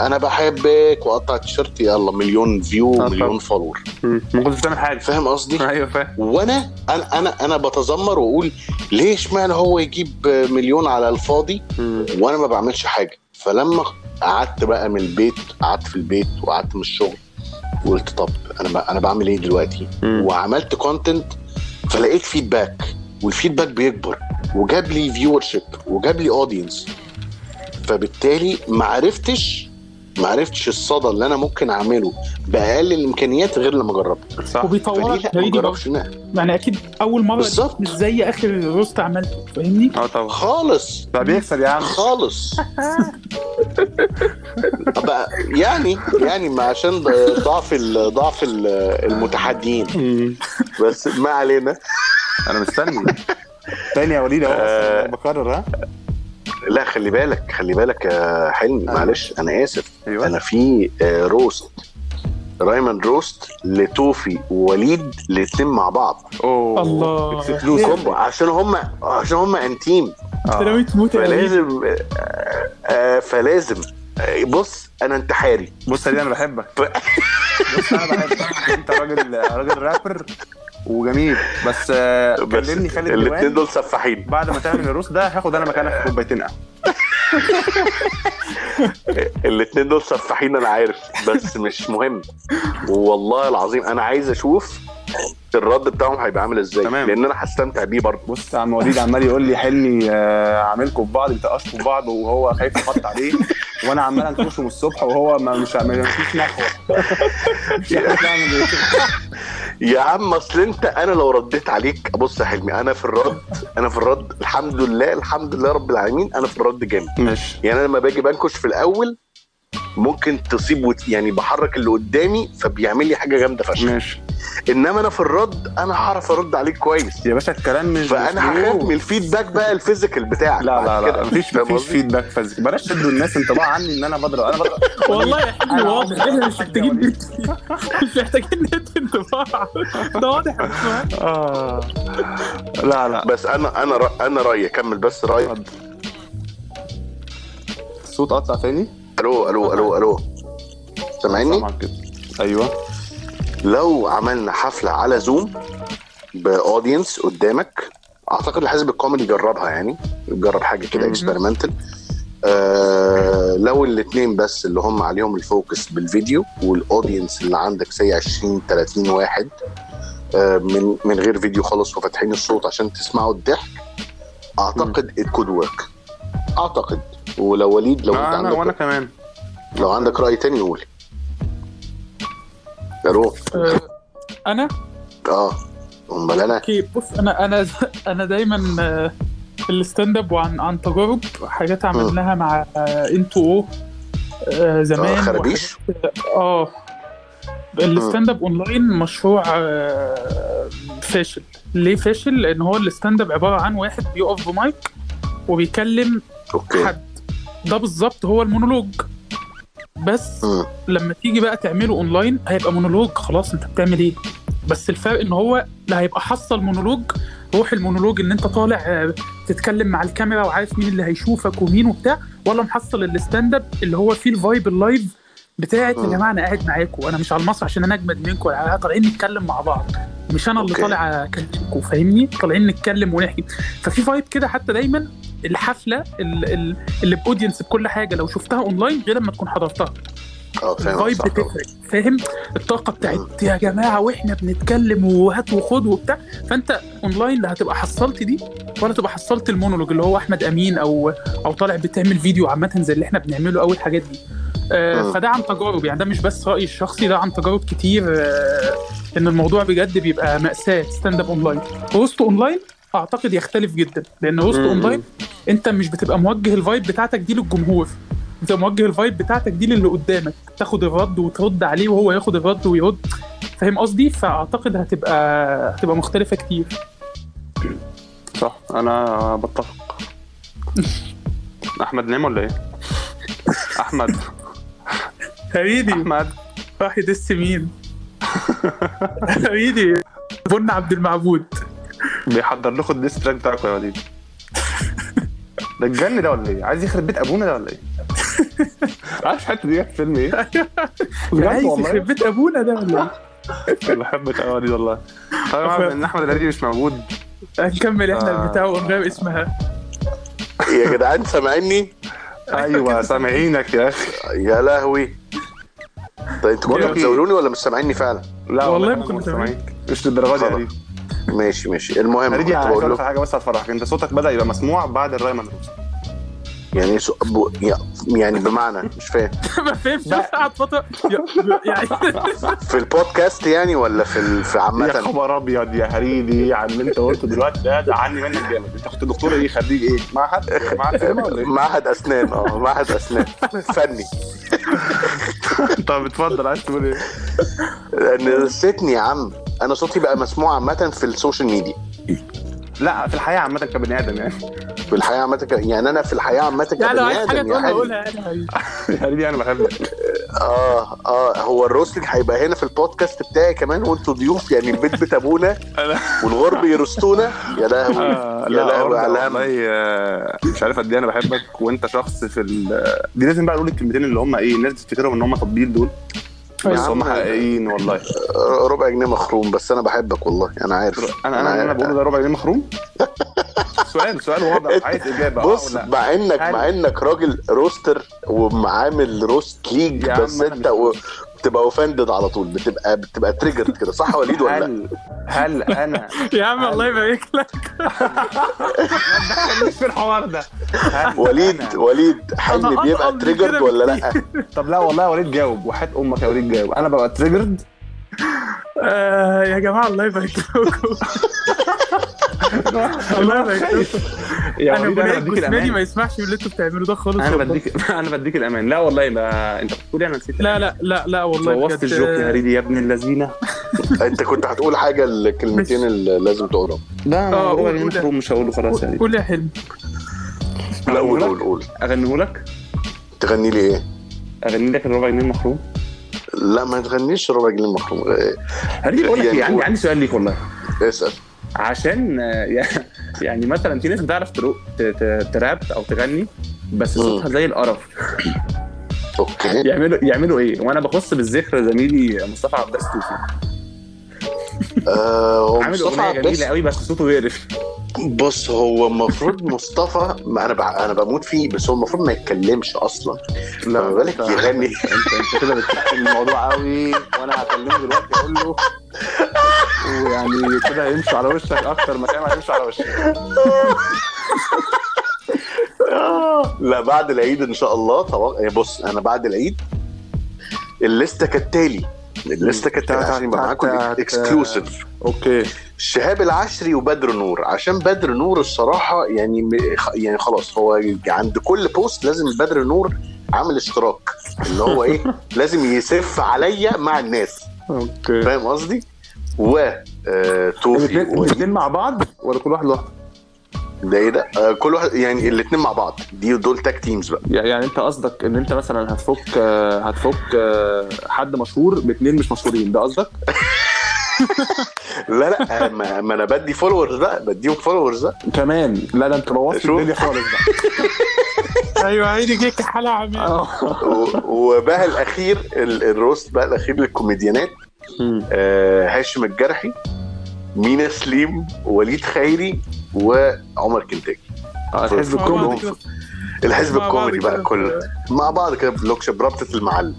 Speaker 1: أنا بحبك وأقطع التيشيرت يلا مليون view
Speaker 2: طبعا. follower. ما كنتش بتعمل حاجة
Speaker 1: فاهم قصدي
Speaker 2: أيوه فاهم
Speaker 1: وأنا أنا أنا أنا بتذمر وأقول ليش معنى هو يجيب مليون على الفاضي. وأنا ما بعملش حاجة فلما قعدت بقى من البيت قعدت في البيت وقعدت من الشغل وقلت طب أنا أنا بعمل إيه دلوقتي. وعملت content فلقيت feedback وال feedback بيكبر وجاب لي viewership وجاب لي audience فبالتالي ما عرفتش ما عرفتش الصدى اللي أنا ممكن أعمله بأقل الإمكانيات غير لما جربت
Speaker 2: صح.
Speaker 3: وبيطورك
Speaker 1: لا ما. جربش.
Speaker 3: يعني أكيد أول مرة
Speaker 1: بالظبط.
Speaker 3: مش زي آخر roast عملته فاهمني؟
Speaker 2: آه طبعا.
Speaker 1: خالص.
Speaker 2: بقى بيكسب يا عم.
Speaker 1: خالص. بقى يعني يعني ما عشان ضعف ال- ضعف ال- المتحدين. بس ما علينا.
Speaker 2: أنا مستني. تاني يا وليد أهو
Speaker 1: آه.
Speaker 2: بكرر ها؟
Speaker 1: لا خلي بالك خلي بالك يا حلمي
Speaker 2: أيوة.
Speaker 1: معلش أنا آسف.
Speaker 2: أيوه.
Speaker 1: أنا في آه، roast Rhyme and Roast لتوفي ووليد الاثنين مع بعض.
Speaker 2: أوه.
Speaker 3: الله.
Speaker 1: combo عشان هم عشان هم انتيم.
Speaker 3: أنت ناوي تموت يا وليد.
Speaker 1: فلازم آه، آه، فلازم. آه، بص أنا انتحاري.
Speaker 2: بص يا أنا بحبك. بص أنا بحبك. أنت راجل راجل رابر وجميل. بس آه،
Speaker 1: بس
Speaker 2: كلمني خالد
Speaker 1: الاثنين
Speaker 2: ديوان
Speaker 1: دول سفاحين.
Speaker 2: بعد ما تعمل الروس ده هاخد أنا مكانك في كوبايتين قهوة.
Speaker 1: الاثنين دول سفاحين أنا عارف. بس مش مهم. والله العظيم أنا عايز أشوف الرد بتاعهم هيبقى عامل إزاي؟
Speaker 2: تمام.
Speaker 1: لأن أنا هستمتع بيه برضه.
Speaker 2: بص يا عم وليد عمال يقول لي حلمي آه، عاملكم في بعض بتقشوا في بعض وهو خايف يحط عليه. وأنا عمال انكشه من الصبح وهو ما مش ما فيش نخوه مش عارف اعمل إيه
Speaker 1: يا عم اصل انت أنا لو رديت عليك بص يا حلمي أنا في الرد أنا في الرد الحمد لله الحمد لله رب العالمين أنا في الرد جامد.
Speaker 2: ماشي.
Speaker 1: يعني أنا لما باجي بنكش في الأول ممكن تصيب وت... يعني بحرك اللي قدامي فبيعمل لي حاجة جامدة فشخ
Speaker 2: ماشي
Speaker 1: إنما أنا في الرد أنا هعرف أرد عليك كويس
Speaker 2: يا باشا الكلام مش
Speaker 1: فأنا هخاف من ال feedback بقى ال physical بتاعك
Speaker 2: لا لا لا. مفيش مفيش؟ feedback physical بلاش تدوا الناس انطباع عني إن أنا بضرب أنا بضرب
Speaker 3: والله يا
Speaker 2: أنا
Speaker 3: واضح
Speaker 2: إحنا
Speaker 3: مش محتاجين. مش محتاجين انطباع ده واضح.
Speaker 2: آه. لا لا
Speaker 1: بس أنا أنا. أنا رأيي كمل بس رايي
Speaker 2: اتفضل. الصوت قطع تاني
Speaker 1: ألو ألو ألو ألو. سامعني؟
Speaker 2: أيوه.
Speaker 1: لو عملنا حفلة على زوم ب audience قدامك أعتقد الحزب الكوميدي جربها يعني. جرب حاجة كده. experimental آه لو الاثنين بس اللي هم عليهم ال focus بالفيديو وال audience اللي عندك say 20 30 واحد آه من من غير فيديو خالص وفاتحين الصوت عشان تسمعوا الضحك أعتقد it could work أعتقد. ولو وليد لو أنت
Speaker 2: أنا
Speaker 1: عندك
Speaker 2: وأنا كمان.
Speaker 1: لو عندك رأي تاني قول. ألو
Speaker 3: آه، أنا؟
Speaker 1: آه أمال أنا؟
Speaker 3: okay بص أنا أنا أنا دايما آه، في ال stand up وعن عن تجارب حاجات عملناها مع إنتو أو زمان
Speaker 1: آه، خرابيش؟
Speaker 3: آه ال stand up online مشروع آه، فاشل. ليه فاشل؟ لأن هو ال stand up عبارة عن واحد بيقف بمايك وبيكلم
Speaker 1: okay.
Speaker 3: حد. ده بالظبط هو المونولوج. بس
Speaker 1: مم.
Speaker 3: لما تيجي بقى تعمله اونلاين هيبقى مونولوج. خلاص انت بتعمل إيه؟ بس الفرق إن هو لا هيبقى حصل مونولوج. روح المونولوج إن أنت طالع آه، تتكلم مع الكاميرا وعارف مين اللي هيشوفك ومين وبتاع. ولا محصل ال stand up اللي هو فيه ال vibe ال live بتاعت يا
Speaker 1: مم.
Speaker 3: جماعة أنا قاعد معاكم أنا مش على المسرح عشان أنا أجمد منكم ولا طالعين نتكلم مع بعض مش أنا اللي. طالع أكلمكم فاهمني طالعين نتكلم ونحكي ففي vibe كده حتى دايما الحفلة ال- ال- اللي ب audience بكل حاجة لو شفتها اونلاين غير لما تكون حضرتها
Speaker 1: آه فاهم
Speaker 3: ال vibe
Speaker 1: صح.
Speaker 3: بتفرق فاهم الطاقة بتاعت يا جماعة وإحنا بنتكلم وهات وخد وبتاع فأنت اونلاين لا هتبقى حصلت دي ولا تبقى حصلت المونولوج اللي هو أحمد أمين أو أو طالع بتعمل فيديو عامة زي اللي إحنا بنعمله أو الحاجات دي آه. فده عن تجارب. يعني ده مش بس رأيي الشخصي ده عن تجارب كتير آه إن الموضوع بجد بيبقى مأساة. stand up online، roast online أعتقد يختلف جدا لأن
Speaker 2: roast.
Speaker 3: online أنت مش بتبقى موجه ال vibe بتاعتك دي للجمهور. أنت موجه ال vibe بتاعتك دي للي قدامك. تاخد الرد وترد عليه وهو ياخد الرد ويرد. فاهم قصدي؟ فأعتقد هتبقى هتبقى مختلفة كتير.
Speaker 2: صح. أنا بتفق. أحمد نام ولا إيه؟ أحمد.
Speaker 3: حبيبي.
Speaker 2: أحمد.
Speaker 3: راح ي diss مين. حبيبي. بن عبد المعبود.
Speaker 2: بيحضر لكم ال diss track بتاعكم يا وليد. ده اتجن ده ولا إيه؟ عايز يخرب بيت أبونا ده ولا إيه؟ عارف الحته دي في فيلم إيه؟
Speaker 3: عايز يخرب بيت أبونا ده ولا إيه؟
Speaker 2: بحبك قوي يا وليد والله. طبعا إن أحمد الهادي مش موجود.
Speaker 3: هنكمل إحنا
Speaker 2: آه.
Speaker 3: البتاع ونغير اسمها.
Speaker 1: يا جدعان سامعيني؟
Speaker 2: أيوه سامعينك يا أخي.
Speaker 1: يا لهوي. طيب
Speaker 2: أنتوا
Speaker 1: كنتوا؟ بتزولوني ولا مش سامعيني فعلا؟
Speaker 2: لا
Speaker 3: والله ما
Speaker 2: كنت سامعينك. مش للدرجة دي.
Speaker 1: ماشي ماشي. المهم كنت بقول
Speaker 2: أقول لك حاجة بس هتفرحك. أنت صوتك بدأ يبقى مسموع بعد الرايمان روز
Speaker 1: يعني سو... ب... يعني بمعنى مش فاهم.
Speaker 3: ما فهمش بس قعد فترة؟ يعني
Speaker 1: في البودكاست يعني ولا في ال... في
Speaker 2: يا
Speaker 1: عامة
Speaker 2: خبر أبيض يا هريدي على اللي أنت قلته دلوقتي ده زعلني منك جامد. أنت كنت دكتور إيه؟ خريج إيه؟ معهد؟ معهد؟
Speaker 1: معهد أسنان آه معهد أسنان. فني.
Speaker 2: طب اتفضل عايز تقول إيه؟
Speaker 1: لأن نسيتني يا عم. أنا صوتي بقى مسموع عامة في ال social media.
Speaker 2: لا في الحياة عامة كبني آدم يعني.
Speaker 1: في الحياة عامة ك- يعني أنا في الحياة عامة
Speaker 3: يعني لو
Speaker 1: كبني
Speaker 3: عايز حاجة
Speaker 1: آدم يا
Speaker 3: تقولها
Speaker 1: حلو
Speaker 3: قولها. أنا حبيبي.
Speaker 2: يعني أنا بحبك
Speaker 1: آه آه هو ال roasting هيبقى هنا في البودكاست بتاعي كمان وأنتوا ضيوف يعني البيت بيت أبونا والغرب ي roast ونا. يا لهوي
Speaker 2: آه،
Speaker 1: يا
Speaker 2: لا
Speaker 1: لهوي على هم.
Speaker 2: والله آه، مش عارف قد إيه أنا بحبك وأنت شخص في ال... دي لازم بقى نقول الكلمتين اللي هم إيه الناس بتفتكرهم إن هم تطبيل دول.
Speaker 1: يا
Speaker 2: بس هم حقيقيين والله
Speaker 1: ربع جنيه مخروم بس أنا بحبك والله أنا عارف
Speaker 2: أنا أنا
Speaker 1: أنا.
Speaker 2: بقوله ده ربع جنيه مخروم سؤال سؤال واضح عايز إجابة
Speaker 1: بص. مع انك مع إنك راجل roaster وعامل
Speaker 2: roast league
Speaker 1: بس
Speaker 2: أنت
Speaker 1: و... بتبقى اوفندد على طول بتبقى بتبقى تريجر كده صح وليد ولا لا؟
Speaker 2: هل هل أنا
Speaker 3: يا عم الله يبارك لك.
Speaker 2: مش في الحوار ده. هل
Speaker 1: وليد وليد حلمي
Speaker 3: أطقم
Speaker 1: بيبقى تريجرد ولا لا؟
Speaker 2: طب لا والله يا وليد جاوب وحياة أمك يا وليد جاوب. أنا ببقى تريجرد
Speaker 3: آه يا جماعة الله يبارك لكم. الله
Speaker 2: يا أنا أنا
Speaker 3: بناء
Speaker 2: بديك
Speaker 3: جسماني ما
Speaker 2: الامان
Speaker 3: يسمحش باللي أنتوا بتعملوه ده خالص
Speaker 2: أنا
Speaker 3: والله.
Speaker 2: بديك أنا بديك الأمان. لا والله ما أنت بتقول أنا نسيت.
Speaker 3: لا لا لا لا والله
Speaker 2: بوظت. الجوك يا هريدي يا ابن اللذينة.
Speaker 1: أنت كنت هتقول حاجة الكلمتين اللي لازم تقولهم.
Speaker 2: لا
Speaker 3: آه، قول.
Speaker 2: مخروم مش هقوله خلاص يا هريدي.
Speaker 3: قول يا حلمي
Speaker 1: لا قول قول قول.
Speaker 2: اغنيه لك
Speaker 1: تغني لي إيه؟
Speaker 2: أغني لك الربع جنيه المخروم
Speaker 1: لا ما تغنيش ربع جنيه آه،
Speaker 2: هريدي بقول لك
Speaker 1: يعني
Speaker 2: إيه عندي. عندي سؤال ليك والله.
Speaker 1: اسأل.
Speaker 2: عشان آه، يعني مثلا في ناس بتعرف ترو- تراب أو تغني بس صوتها زي القرف.
Speaker 1: أوكي.
Speaker 2: يعملوا يعملوا إيه؟ وأنا بخص بالذكر زميلي مصطفى عباس توفي
Speaker 1: آه
Speaker 2: عامل
Speaker 1: مصطفى أغنية
Speaker 2: جميلة قوي بس صوته بيقرف
Speaker 1: بص هو المفروض مصطفى ما أنا بع... أنا بموت فيه بس هو المفروض ما يتكلمش أصلا.
Speaker 2: لا
Speaker 1: بالك يغني.
Speaker 2: أنت أنت كده بتحكي الموضوع قوي وأنا هكلمه دلوقتي أقول له. ويعني كده هيمشوا على وشك أكتر ما كان هيمشوا على وشك.
Speaker 1: لا بعد العيد إن شاء الله طبعا. بص أنا بعد العيد الليستة كالتالي. الليسته كالتالي عشان يبقى معاكم exclusive
Speaker 2: okay.
Speaker 1: شهاب العشري وبدر نور. عشان بدر نور الصراحة يعني يعني خلاص هو عند كل post لازم بدر نور عامل اشتراك. اللي هو إيه؟ لازم يسف عليا مع الناس.
Speaker 2: okay.
Speaker 1: فاهم قصدي؟ و آه، توفي
Speaker 2: الاثنين
Speaker 1: و-
Speaker 2: الاثنين مع بعض؟ ولا كل واحد لوحده؟
Speaker 1: ده إيه ده؟ آه، كل واحد يعني الاثنين مع بعض. دي دول تاك تيمز بقى.
Speaker 2: يعني انت قصدك ان انت مثلا هتفك آه، هتفك آه، حد مشهور باثنين مش مشهورين ده قصدك؟
Speaker 1: لا لا آه، ما, ما أنا بدي فولورز بقى بديهم فولورز بقى.
Speaker 2: كمان. لا ده انت بوظت. الدنيا خالص بقى.
Speaker 3: أيوه عيني جيك حاله عمياء
Speaker 2: آه.
Speaker 1: و- وبقى الأخير ال- الروست بقى الأخير للكوميديانات آه، هاشم الجرحي مينا سليم وليد خيري وعمر كنتاكي.
Speaker 2: آه، الحزب الكوميدي.
Speaker 1: الحزب
Speaker 3: مع بعض
Speaker 1: الكوميدي بقى
Speaker 3: كده.
Speaker 1: كله. مع بعض كده بلوكش بربطه المعلم.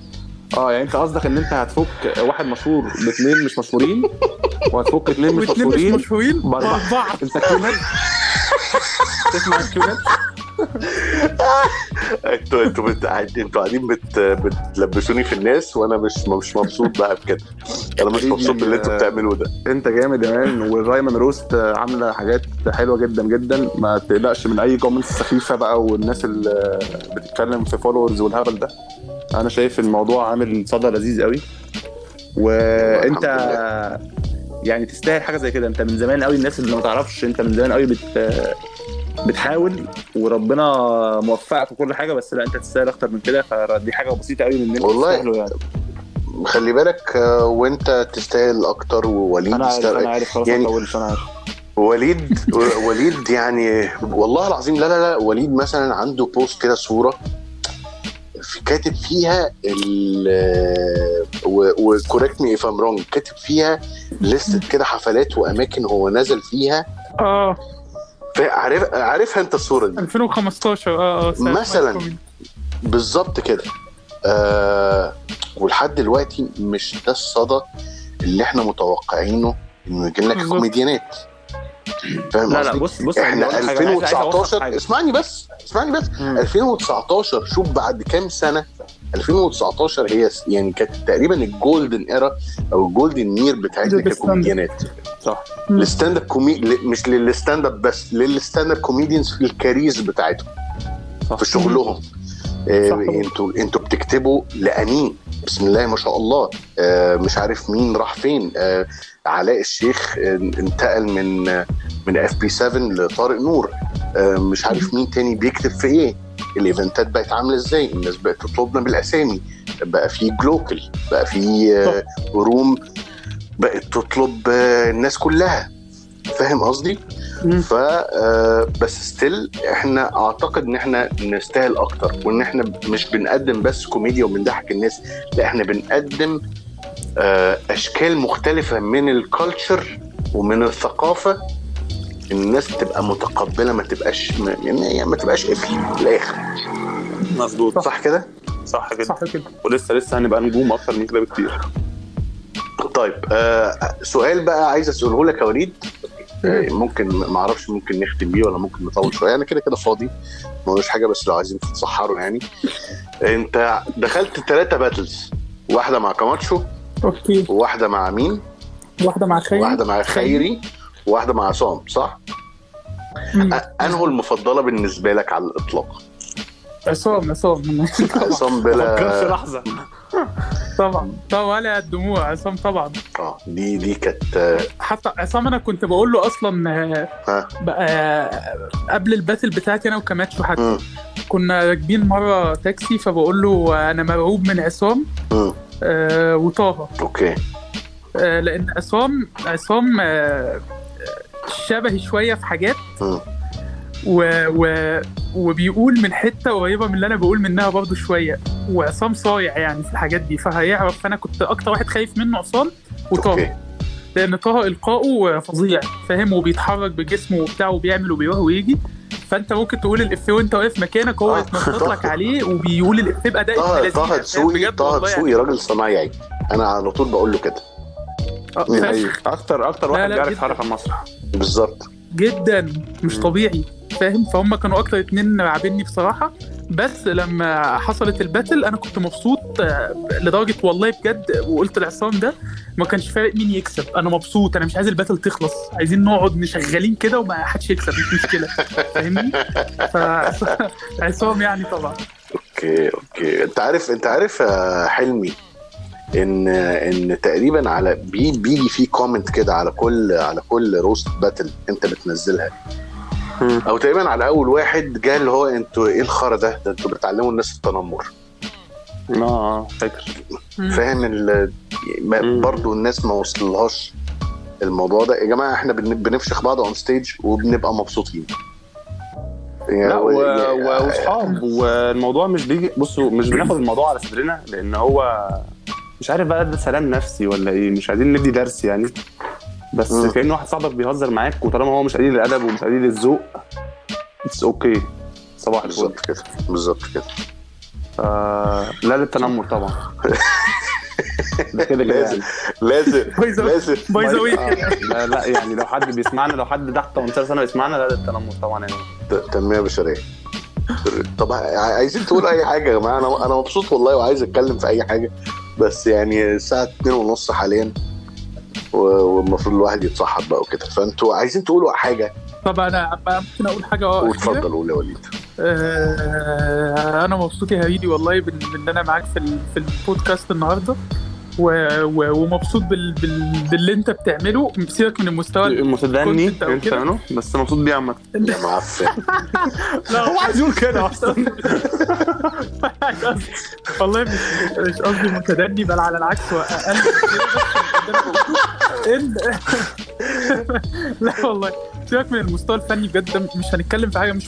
Speaker 2: آه يعني أنت قصدك إن أنت هتفك واحد مشهور باثنين مش مشهورين؟ وهتفك اثنين مش مشهورين. بأربعة. أنت كيونت تسمع الكيونت
Speaker 1: أنتوا أنتوا بت... أنتوا قاعدين بت... بتلبسوني في الناس وأنا مش مش مبسوط بقى بكده. أنا مش مبسوط باللي أنتوا بتعملوه ده.
Speaker 2: انت جامد يا man. والرايمان roast عاملة حاجات حلوة جدا جدا. ما تقلقش من أي comments سخيفة بقى والناس اللي بتتكلم في followers والهبل ده. أنا شايف الموضوع عامل صدى لذيذ قوي. وانت يعني تستاهل حاجة زي كده. انت من زمان قوي الناس اللي ما تعرفش انت من زمان قوي بت بتحاول وربنا موفقك في كل حاجة بس لا أنت تستاهل أكتر من كده فدي حاجة بسيطة قوي مننا
Speaker 1: والله.
Speaker 2: يعني.
Speaker 1: خلي بالك آه، وأنت تستاهل أكتر ووليد
Speaker 2: أنا عارف أنا عارف خلاص
Speaker 1: يعني-
Speaker 2: أنا عارف.
Speaker 1: وليد وليد يعني والله العظيم لا لا لا وليد مثلا عنده post كده صورة في- كاتب فيها ال و correct me if I'm wrong كاتب فيها لستة كده حفلات وأماكن هو نزل فيها.
Speaker 3: آه.
Speaker 1: عارف عارفها انت الصورة دي
Speaker 3: 2015 آه آه ساعة
Speaker 1: مثلاً. بالظبط كده آه ولحد دلوقتي مش ده الصدى اللي إحنا متوقعينه إنه يجي لك
Speaker 3: بالظبط.
Speaker 1: كوميديانات فاهم
Speaker 2: لا لا؟ بص بص
Speaker 1: إحنا
Speaker 2: أقول لك حاجة، أنا عايز- عايز أوضح
Speaker 1: 2019
Speaker 2: حاجة.
Speaker 1: اسمعني بس اسمعني بس.
Speaker 2: مم.
Speaker 1: 2019 شوف بعد كام سنة. 2019 هي يعني كانت تقريبا ال golden era أو ال golden
Speaker 3: year بتاعتنا.
Speaker 1: ككوميديانات.
Speaker 2: صح.
Speaker 1: ال stand up comedy مش لل stand up بس لل stand up comedians في ال careers بتاعتهم.
Speaker 2: صح.
Speaker 1: في شغلهم. آه، أنتوا أنتوا بتكتبوا لأنين؟ بسم الله ما شاء الله. آه، مش عارف مين راح فين. آه، علاء الشيخ انتقل من من اف بي 7 لطارق نور. آه، مش عارف مين تاني بيكتب في إيه. الإيفنتات بقت عاملة إزاي؟ الناس بقت تطلبنا بالأسامي. بقى في جلوكل بقى في آه، روم بقت تطلب آه، الناس كلها. فاهم قصدي. ف آه، بس still إحنا أعتقد إن إحنا نستاهل أكتر. وإن إحنا مش بنقدم بس كوميديا وبنضحك الناس لا إحنا بنقدم آه، أشكال مختلفة من ال culture ومن الثقافة الناس تبقى متقبلة ما تبقاش ما, يعني ما تبقاش قفل من الآخر
Speaker 2: مظبوط.
Speaker 1: صح كده؟
Speaker 2: صح كده.
Speaker 3: صح كده.
Speaker 2: ولسه لسه هنبقى نجوم أكتر من كده بكتير.
Speaker 1: طيب آه سؤال بقى عايز أسأله لك يا وليد. آه، ممكن ما أعرفش ممكن نختم بيه ولا ممكن نطول شوية. أنا كده كده فاضي. ما قلناش حاجة بس لو عايزين تتسحروا يعني. أنت دخلت ثلاثة battles واحدة مع كاماتشو
Speaker 3: okay.
Speaker 1: وواحده مع مين؟
Speaker 3: واحدة مع خيري.
Speaker 1: واحدة مع خيري. وواحده مع عصام صح؟ انه المفضلة بالنسبة لك على الإطلاق؟
Speaker 3: عصام عصام.
Speaker 1: عصام بلا
Speaker 2: لحظة.
Speaker 3: طبعا. طبعا ولا الدموع عصام طبعا.
Speaker 1: آه دي دي كانت آه،
Speaker 3: حتى عصام أنا كنت بقول له أصلا آه،
Speaker 1: ها؟
Speaker 3: بقى آه، قبل ال battle بتاعتي أنا وكماتشو حتى. كنا راكبين مرة تاكسي فبقول له أنا مرعوب من عصام آه، وطه
Speaker 1: okay.
Speaker 3: آه، لأن عصام عصام آه، شبهي شوية في حاجات. و... و... وبيقول من حتة قريبة من اللي أنا بقول منها برضه شوية. وعصام صايع يعني في الحاجات دي فهيعرف. فأنا كنت أكتر واحد خايف منه عصام وطه. لأن طه إلقائه فظيع فاهم؟ وبيتحرك بجسمه وبتاع وبيعمل وبيروح ويجي. فأنت ممكن تقول الإفيه وأنت واقف مكانك هو
Speaker 1: آه.
Speaker 3: يتنطط لك عليه وبيقول الإفيه بأداء
Speaker 1: طه طه؟ دسوقي طه دسوقي راجل صنايعي. أنا على طول بقول له كده.
Speaker 3: آه،
Speaker 1: يعني.
Speaker 2: أكتر
Speaker 3: أكتر
Speaker 2: واحد بيعرف. يتحرك على المسرح.
Speaker 1: بالظبط.
Speaker 3: جدا. مش. طبيعي. فاهم؟ فهم كانوا أكتر اتنين راعبني بصراحة. بس لما حصلت ال battle أنا كنت مبسوط آه، لدرجة والله بجد وقلت لعصام ده ما كانش فارق مين يكسب. أنا مبسوط أنا مش عايز ال battle تخلص. عايزين نقعد مشغلين كده وما حدش يكسب مش مشكلة. فاهمني؟ فعصام يعني طبعا.
Speaker 1: أوكي أوكي. أنت عارف أنت عارف يا حلمي إن إن تقريبا على بي بيجي في comment كده على كل على كل roast battle أنت بتنزلها. أو تقريبا على أول واحد جه اللي هو أنتوا إيه الخرا ده؟ ده أنتوا بتعلموا الناس التنمر.
Speaker 2: آه آه فاكر.
Speaker 1: فاهم. برضو الناس ما وصلهاش الموضوع ده. يا جماعة إحنا بن- بنفشخ بعض on stage وبنبقى مبسوطين. يعني
Speaker 2: لا واصحاب والموضوع مش بيجي بصوا مش بناخد الموضوع على صدرنا لأن هو مش عارف بقى ده سلام نفسي ولا إيه مش عايزين ندي درس يعني. بس
Speaker 1: مم.
Speaker 2: كأن واحد صاحبك بيهزر معاك وطالما هو مش قليل الأدب ومش قليل الذوق it's okay صباح الفل.
Speaker 1: بالظبط كده بالظبط كده.
Speaker 2: آه لا للتنمر طبعا. ده كده كده
Speaker 1: لازم.
Speaker 2: يعني.
Speaker 1: لازم
Speaker 3: by the-
Speaker 1: لازم.
Speaker 3: by the.
Speaker 2: آه، لا, لا يعني لو حد بيسمعنا لو حد تحت 18 سنة بيسمعنا لا للتنمر طبعا يعني.
Speaker 1: تنمية بشرية. طب عايزين تقول أي حاجة يا جماعة؟ أنا أنا مبسوط والله وعايز أتكلم في أي حاجة. بس يعني الساعة 2 ونص حاليا والمفروض الواحد يتصحب بقى وكده. فأنتوا عايزين تقولوا حاجة؟
Speaker 3: طب أنا ممكن أقول حاجة أه؟
Speaker 1: واتفضل قول يا وليد.
Speaker 3: آه، أنا مبسوط يا هريدي والله بان أنا معاك في البودكاست النهارده. و... و... ومبسوط بال... بال... باللي انت بتعمله. سيبك من المستوى ال-
Speaker 2: متدني
Speaker 3: كنت أو
Speaker 2: انت. منه بس مبسوط بيه عامة.
Speaker 1: يا معفن.
Speaker 3: لا.
Speaker 2: هو عايز يقول كده أصلا.
Speaker 3: والله مش مش قصدي متدني بل على العكس هو أقل لا والله. سيبك من المستوى الفني بجد مش هنتكلم في حاجة مش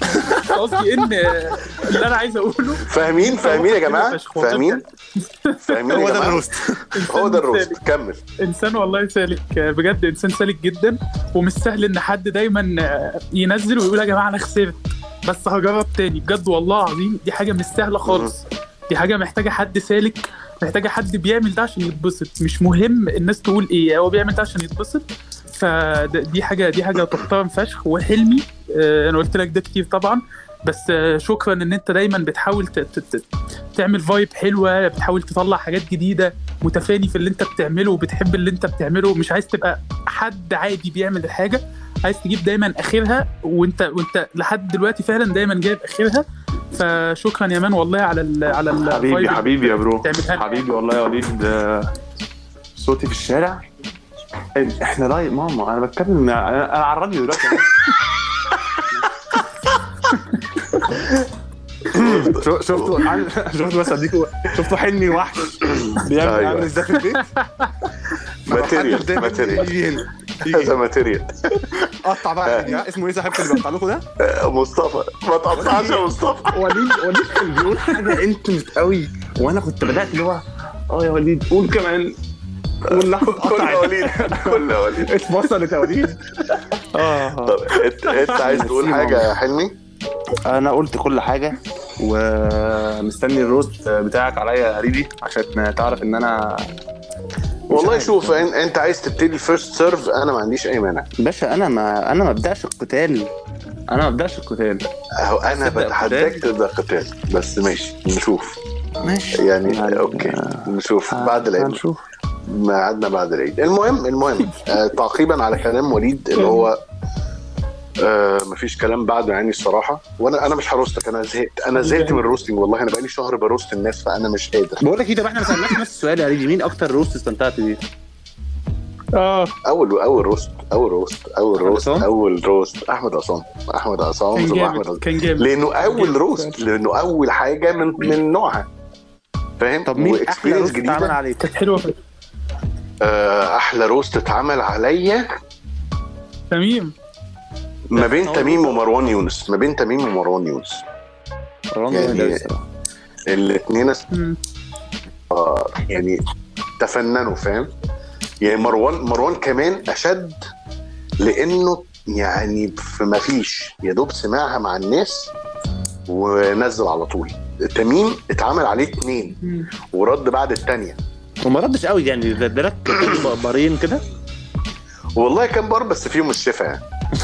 Speaker 3: قصدي إن اللي أنا عايز أقوله
Speaker 1: فاهمين فاهمين يا
Speaker 3: جماعة؟
Speaker 1: فاهمين؟ فاهمين
Speaker 2: هو ده الروست.
Speaker 1: هو ده الروست كمل.
Speaker 3: إنسان والله سالك. بجد إنسان سالك جدا. ومش سهل إن حد دايما ينزل ويقول يا جماعة أنا خسرت. بس هجرب تاني. بجد والله العظيم دي حاجة مش سهلة خالص. دي حاجة محتاجة حد سالك. محتاجة حد بيعمل ده عشان يتبسط. مش مهم الناس تقول إيه. هو بيعمل ده عشان يتبسط. فدي حاجة دي حاجة تحترم فشخ وحلمي. آه، أنا قلت لك ده كتير طبعا. بس آه، شكرا إن أنت دايما بتحاول تعمل فايب حلوة بتحاول تطلع حاجات جديدة. متفاني في اللي انت بتعمله وبتحب اللي انت بتعمله مش عايز تبقى حد عادي بيعمل الحاجة عايز تجيب دايما آخرها وانت وانت لحد دلوقتي فعلا دايما جايب آخرها. فشكرا يا man والله على ال على ال
Speaker 2: حبيبي حبيبي يا
Speaker 3: bro.
Speaker 2: حبيبي والله يا وليد صوتي في الشارع. إحنا live ماما أنا بتكلم أنا أنا على الراديو دلوقتي. شو- شفتوا شفتوا بس اديكوا شفتوا حلمي وحش. بيعمل
Speaker 1: أيوة.
Speaker 2: عامل إزاي في البيت؟ material material
Speaker 1: هذا material
Speaker 2: قطع بقى يا ها؟ اسمه إيه صاحبك اللي بقطع لكم ده؟
Speaker 1: مصطفى. ما تقطعش يا مصطفى.
Speaker 2: وليد وليد كان بيقول حاجة intimate قوي. وأنا كنت بدأت اللي هو آه يا وليد قول كمان. واللحظه
Speaker 1: كل وليد. كل وليد.
Speaker 2: اتفصلت يا وليد. آه.
Speaker 1: طب انت إنت عايز تقول حاجة يا حلمي؟
Speaker 2: أنا قلت كل حاجة. ومستني ال roast بتاعك عليا يا هريدي عشان تعرف إن أنا
Speaker 1: والله. شوف إن- إنت عايز تبتدي first serve أنا ما عنديش أي مانع.
Speaker 2: باشا أنا ما أنا ما ابداش القتال. أنا ما ابداش القتال.
Speaker 1: أهو
Speaker 2: أنا
Speaker 1: بتحداك؟ تبدا قتال. بس ماشي نشوف.
Speaker 2: ماشي.
Speaker 1: يعني okay نشوف. بعد العيد.
Speaker 2: هنشوف.
Speaker 1: ميعادنا بعد العيد. المهم المهم آه تعقيبا على كلام وليد اللي هو آه مفيش كلام بعده يعني الصراحة. وأنا أنا مش هروستك أنا زهقت. أنا زهقت من ال roasting والله. أنا بقالي شهر ب roast الناس فأنا مش قادر.
Speaker 2: بقول لك إيه طب إحنا ما سألناش نفس السؤال يا هريدي مين أكتر roast استمتعت بيه؟
Speaker 3: آه.
Speaker 1: اول أول roast أول
Speaker 2: roast
Speaker 1: أول
Speaker 2: roast؟
Speaker 1: أول roast. أحمد عصام. أحمد عصام
Speaker 3: كان
Speaker 1: ثم احمد
Speaker 3: جامد
Speaker 1: عصام
Speaker 3: كان جامد.
Speaker 1: لأنه
Speaker 3: أول.
Speaker 1: roast لأنه أول حاجة من من نوعها. فاهم؟
Speaker 2: طب مين
Speaker 1: أحلى
Speaker 2: roast اتعمل عليك؟
Speaker 3: كانت حلوة
Speaker 1: آه، أحلى roast اتعمل عليا.
Speaker 3: تميم.
Speaker 1: ما بين تميم ومروان يونس. ما بين تميم ومروان يونس. يعني- الاثنين
Speaker 3: مم.
Speaker 1: يعني تفننوا فاهم؟ يعني مروان مروان كمان أشد لأنه يعني في ما فيش يا دوب سمعها مع الناس ونزل على طول. تميم اتعمل عليه اتنين. ورد بعد التانية.
Speaker 2: وما ردش قوي يعني ده ادالك بارين كده؟
Speaker 1: والله كان بار بس فيهم الشفا يعني.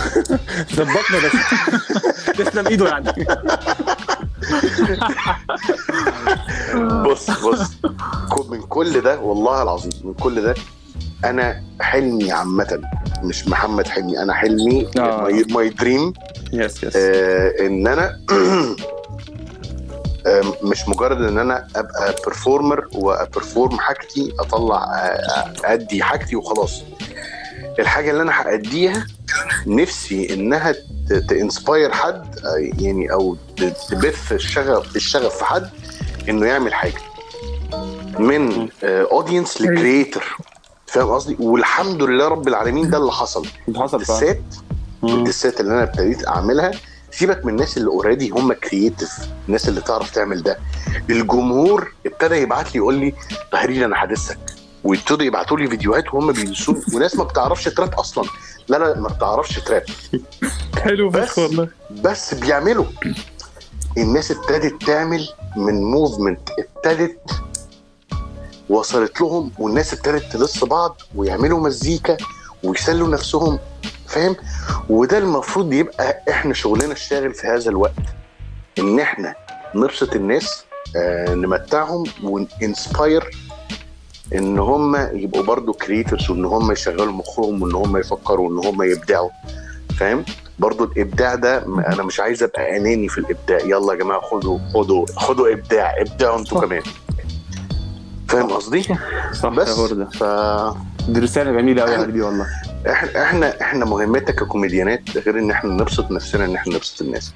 Speaker 2: ظبطنا بس. تسلم إيده يعني.
Speaker 1: بص بص. من كل ده والله العظيم من كل ده أنا حلمي عامة مش محمد حلمي أنا حلمي
Speaker 2: آه.
Speaker 1: my dream
Speaker 2: yes yes
Speaker 1: آه إن أنا آه، مش مجرد إن أنا أبقى performer وا perform حاجتي أطلع آه، أدي حاجتي وخلاص. الحاجة اللي أنا هأديها نفسي إنها ت inspire حد آه، يعني أو تبث الشغف الشغف في حد إنه يعمل حاجة. من audience ل creator فاهم قصدي؟ والحمد لله رب العالمين ده اللي حصل.
Speaker 2: حصل ال
Speaker 1: set
Speaker 2: مم.
Speaker 1: ال sets اللي أنا ابتديت أعملها سيبك من الناس اللي already هم creative الناس اللي تعرف تعمل ده. الجمهور ابتدى يبعت لي يقول لي تهريج أنا هدسك ويبتدوا يبعتوا لي فيديوهات وهم بيدسون وناس ما بتعرفش تراب أصلا. لا لا ما بتعرفش تراب.
Speaker 3: حلو
Speaker 1: بس.
Speaker 3: والله.
Speaker 1: بس بيعملوا. الناس ابتدت تعمل من موفمنت ابتدت وصلت لهم والناس ابتدت تلص بعض ويعملوا مزيكا ويسلوا نفسهم فاهم؟ وده المفروض يبقى إحنا شغلنا الشاغل في هذا الوقت. إن إحنا نبسط الناس آه نمتعهم وننسباير إن هم يبقوا برضو كريترز وإن هم يشغلوا مخهم وإن هم يفكروا وإن هم يبدعوا فاهم؟ برضو الإبداع ده أنا مش عايز أبقى أناني في الإبداع. يلا يا جماعة خدوا خدوا خدوا إبداع ابدعوا
Speaker 3: أنتوا.
Speaker 1: كمان. فاهم قصدي؟
Speaker 2: صح
Speaker 1: بس ف
Speaker 2: دي رسالة جميلة قوي يا هريدي والله.
Speaker 1: إحنا إحنا إحنا مهمتنا ككوميديانات غير إن إحنا نبسط نفسنا إن إحنا نبسط الناس.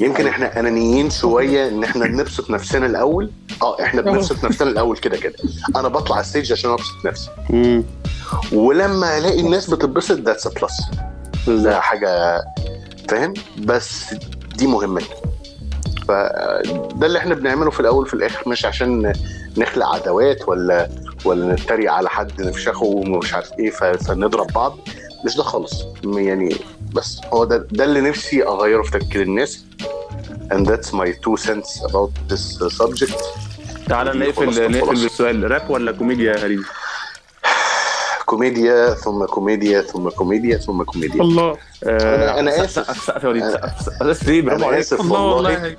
Speaker 1: يمكن إحنا أنانيين شوية إن إحنا نبسط نفسنا الأول. آه إحنا بنبسط نفسنا الأول كده كده. أنا بطلع ال stage عشان أبسط نفسي. ولما ألاقي الناس بتتبسط that's plus ده حاجة فاهم؟ بس دي مهمتنا فده اللي إحنا بنعمله في الأول وفي الآخر مش عشان نخلق عداوات ولا ولا نتريق على حد نفشخه ومش عارف إيه فنضرب بعض. مش ده خالص. يعني بس هو ده ده اللي نفسي أغيره في تفكير الناس. And that's my two cents about this subject.
Speaker 2: تعالى نقفل. نقفل بالسؤال راب ولا كوميديا يا هريدي
Speaker 1: كوميديا ثم كوميديا ثم كوميديا ثم كوميديا.
Speaker 3: الله.
Speaker 1: أنا- أنا
Speaker 2: سقف-
Speaker 1: آسف.
Speaker 2: سقف يا وليد سقف سقف. بس ليه؟ برافو
Speaker 1: أنا
Speaker 2: عليك.
Speaker 1: آسف
Speaker 3: الله
Speaker 1: والله.
Speaker 3: والله.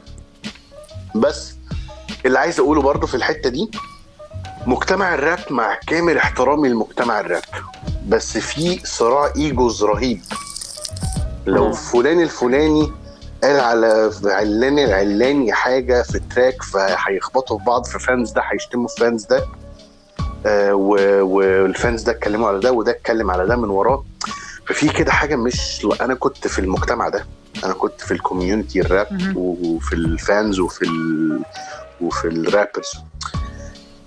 Speaker 1: بس اللي عايز أقوله برضه في الحتة دي مجتمع الراب مع كامل احترامي لمجتمع الراب. بس في صراع egos رهيب. لو
Speaker 2: مم.
Speaker 1: فلان الفلاني قال على علان العلاني حاجة في ال track فهيخبطوا في بعض في fans ده هيشتموا في fans ده آه وال fans ده اتكلموا على ده وده اتكلم على ده من وراه ففي كده حاجة مش أنا كنت في المجتمع ده أنا كنت في ال community
Speaker 3: ال rap.
Speaker 1: وفي ال fans وفي ال... وفي ال rappers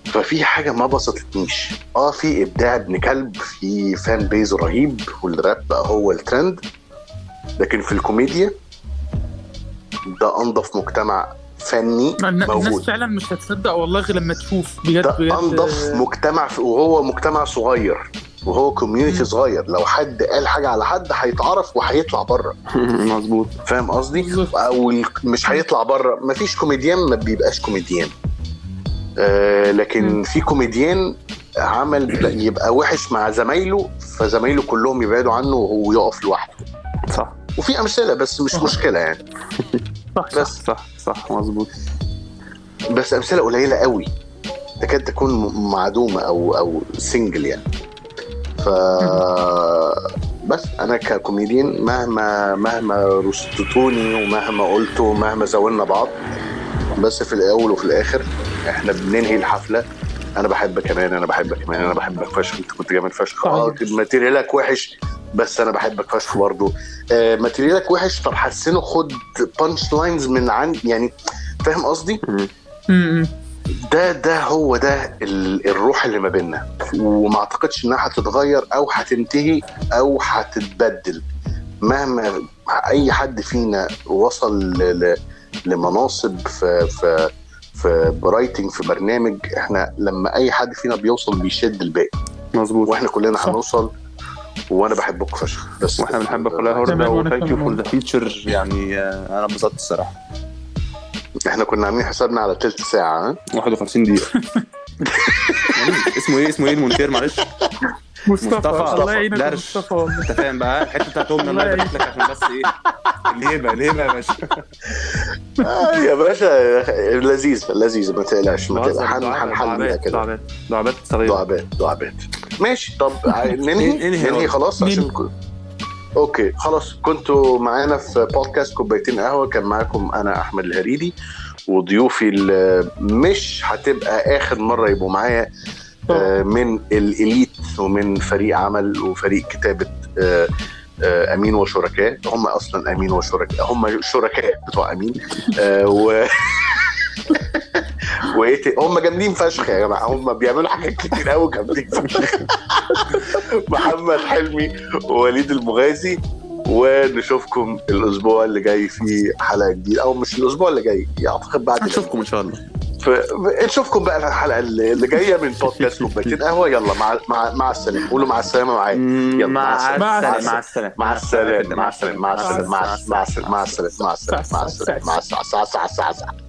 Speaker 1: ففي حاجة ما بسطتنيش آه في إبداع ابن كلب في fan base رهيب والراب بقى هو الترند لكن في الكوميديا ده انظف مجتمع فني
Speaker 3: الن- الناس
Speaker 1: موجود.
Speaker 3: فعلا مش هتصدق والله غير لما تشوف بجد
Speaker 1: ده
Speaker 3: بجد.
Speaker 1: انظف
Speaker 3: آه،
Speaker 1: مجتمع وهو مجتمع صغير وهو
Speaker 3: community.
Speaker 1: صغير. لو حد قال حاجة على حد هيتعرف وهيطلع بره.
Speaker 2: مظبوط.
Speaker 1: فاهم قصدي. أو ال- مش هيطلع بره. مفيش كوميديان ما بيبقاش كوميديان. آه لكن
Speaker 3: مم.
Speaker 1: في كوميديان عمل يبقى وحش مع زمايله فزمايله كلهم يبعدوا عنه وهو يقف لوحده.
Speaker 2: صح.
Speaker 1: وفي أمثلة بس مش. مشكلة يعني.
Speaker 3: صح صح.
Speaker 1: بس.
Speaker 2: صح صح مظبوط.
Speaker 1: بس أمثلة قليلة قوي. تكاد تكون معدومة أو أو single يعني. ف بس أنا ككوميديان مهما مهما roastتوني ومهما قلتوا ومهما زاولنا بعض بس في الأول وفي الآخر إحنا بننهي الحفلة. أنا بحبك كمان أنا بحبك كمان أنا بحبك فشخ. أنت كنت جامد فشخ. آه.
Speaker 3: material
Speaker 1: ك وحش. بس أنا بحبك فشخ برضه آه material ك وحش طب حسنه خد punchlines من عند يعني فاهم قصدي؟ ده ده هو ده ال- الروح اللي ما بيننا. وما اعتقدش انها هتتغير أو هتنتهي أو هتتبدل. مهما اي حد فينا وصل لمناصب في في في writing في برنامج إحنا لما اي حد فينا بيوصل بيشد الباقي.
Speaker 2: مظبوط.
Speaker 1: وإحنا كلنا
Speaker 3: صح.
Speaker 1: هنوصل وأنا بحبك فشخ. بس
Speaker 2: وإحنا بنحبك
Speaker 3: تمام،
Speaker 2: هوردا و
Speaker 3: thank
Speaker 2: you
Speaker 3: for.
Speaker 2: the feature يعني آه، أنا انبسطت الصراحة.
Speaker 1: إحنا كنا عاملين حسابنا على تلت ساعة ها؟
Speaker 2: 51 دقيقة. اسمه إيه؟ اسمه إيه المونتير؟ معلش.
Speaker 3: مصطفى.
Speaker 2: مصطفى.
Speaker 3: الله يعينك. مصطفى
Speaker 2: انت فاهم بقى؟ الحتة بتاعت أمنا الله يبارك لك عشان بس إيه؟ الهبه الهبه يا باشا.
Speaker 1: آه يا باشا لذيذ لذيذ ما تقلقش ما تقلقش. هن- هنحل كده.
Speaker 2: دعابات. دعابات صغيره
Speaker 1: دعابات دعابات. ماشي. طب ع- ننهي؟
Speaker 2: ننهي
Speaker 1: خلاص. عشان. okay خلاص. كنتوا معانا في بودكاست كوبايتين قهوة. كان معاكم أنا أحمد الهريدي. وضيوفي اللي مش هتبقى آخر مرة يبقوا معايا آه، من الإليت ومن فريق عمل وفريق كتابة آه، أمين وشركاء. هم أصلا أمين وشركاء. هم شركاء بتوع أمين. و وايه هم جامدين فشخ يا جماعة. هم بيعملوا حاجات كتير قوي جامدين فشخ. محمد حلمي ووليد المغازي. ونشوفكم الأسبوع اللي جاي في حلقه جديده أو مش الأسبوع اللي جاي اعتقد بعد
Speaker 2: هنشوفكم ان شاء الله
Speaker 1: ف... نشوفكم بقى الحلقة اللي اللي جاية من بودكاست كوبايتين قهوه يلا مع مع مع السلامه قولوا مع السلامه معايا يلا، مع
Speaker 2: مع
Speaker 1: السلامة.
Speaker 2: السلامه مع السلامه
Speaker 1: مع السلامه مع السلامه مع السلامه مع السلامه مع السلامه مع السلامه مع السلامه مع السلامه مع السلامه مع السلامه مع السلامه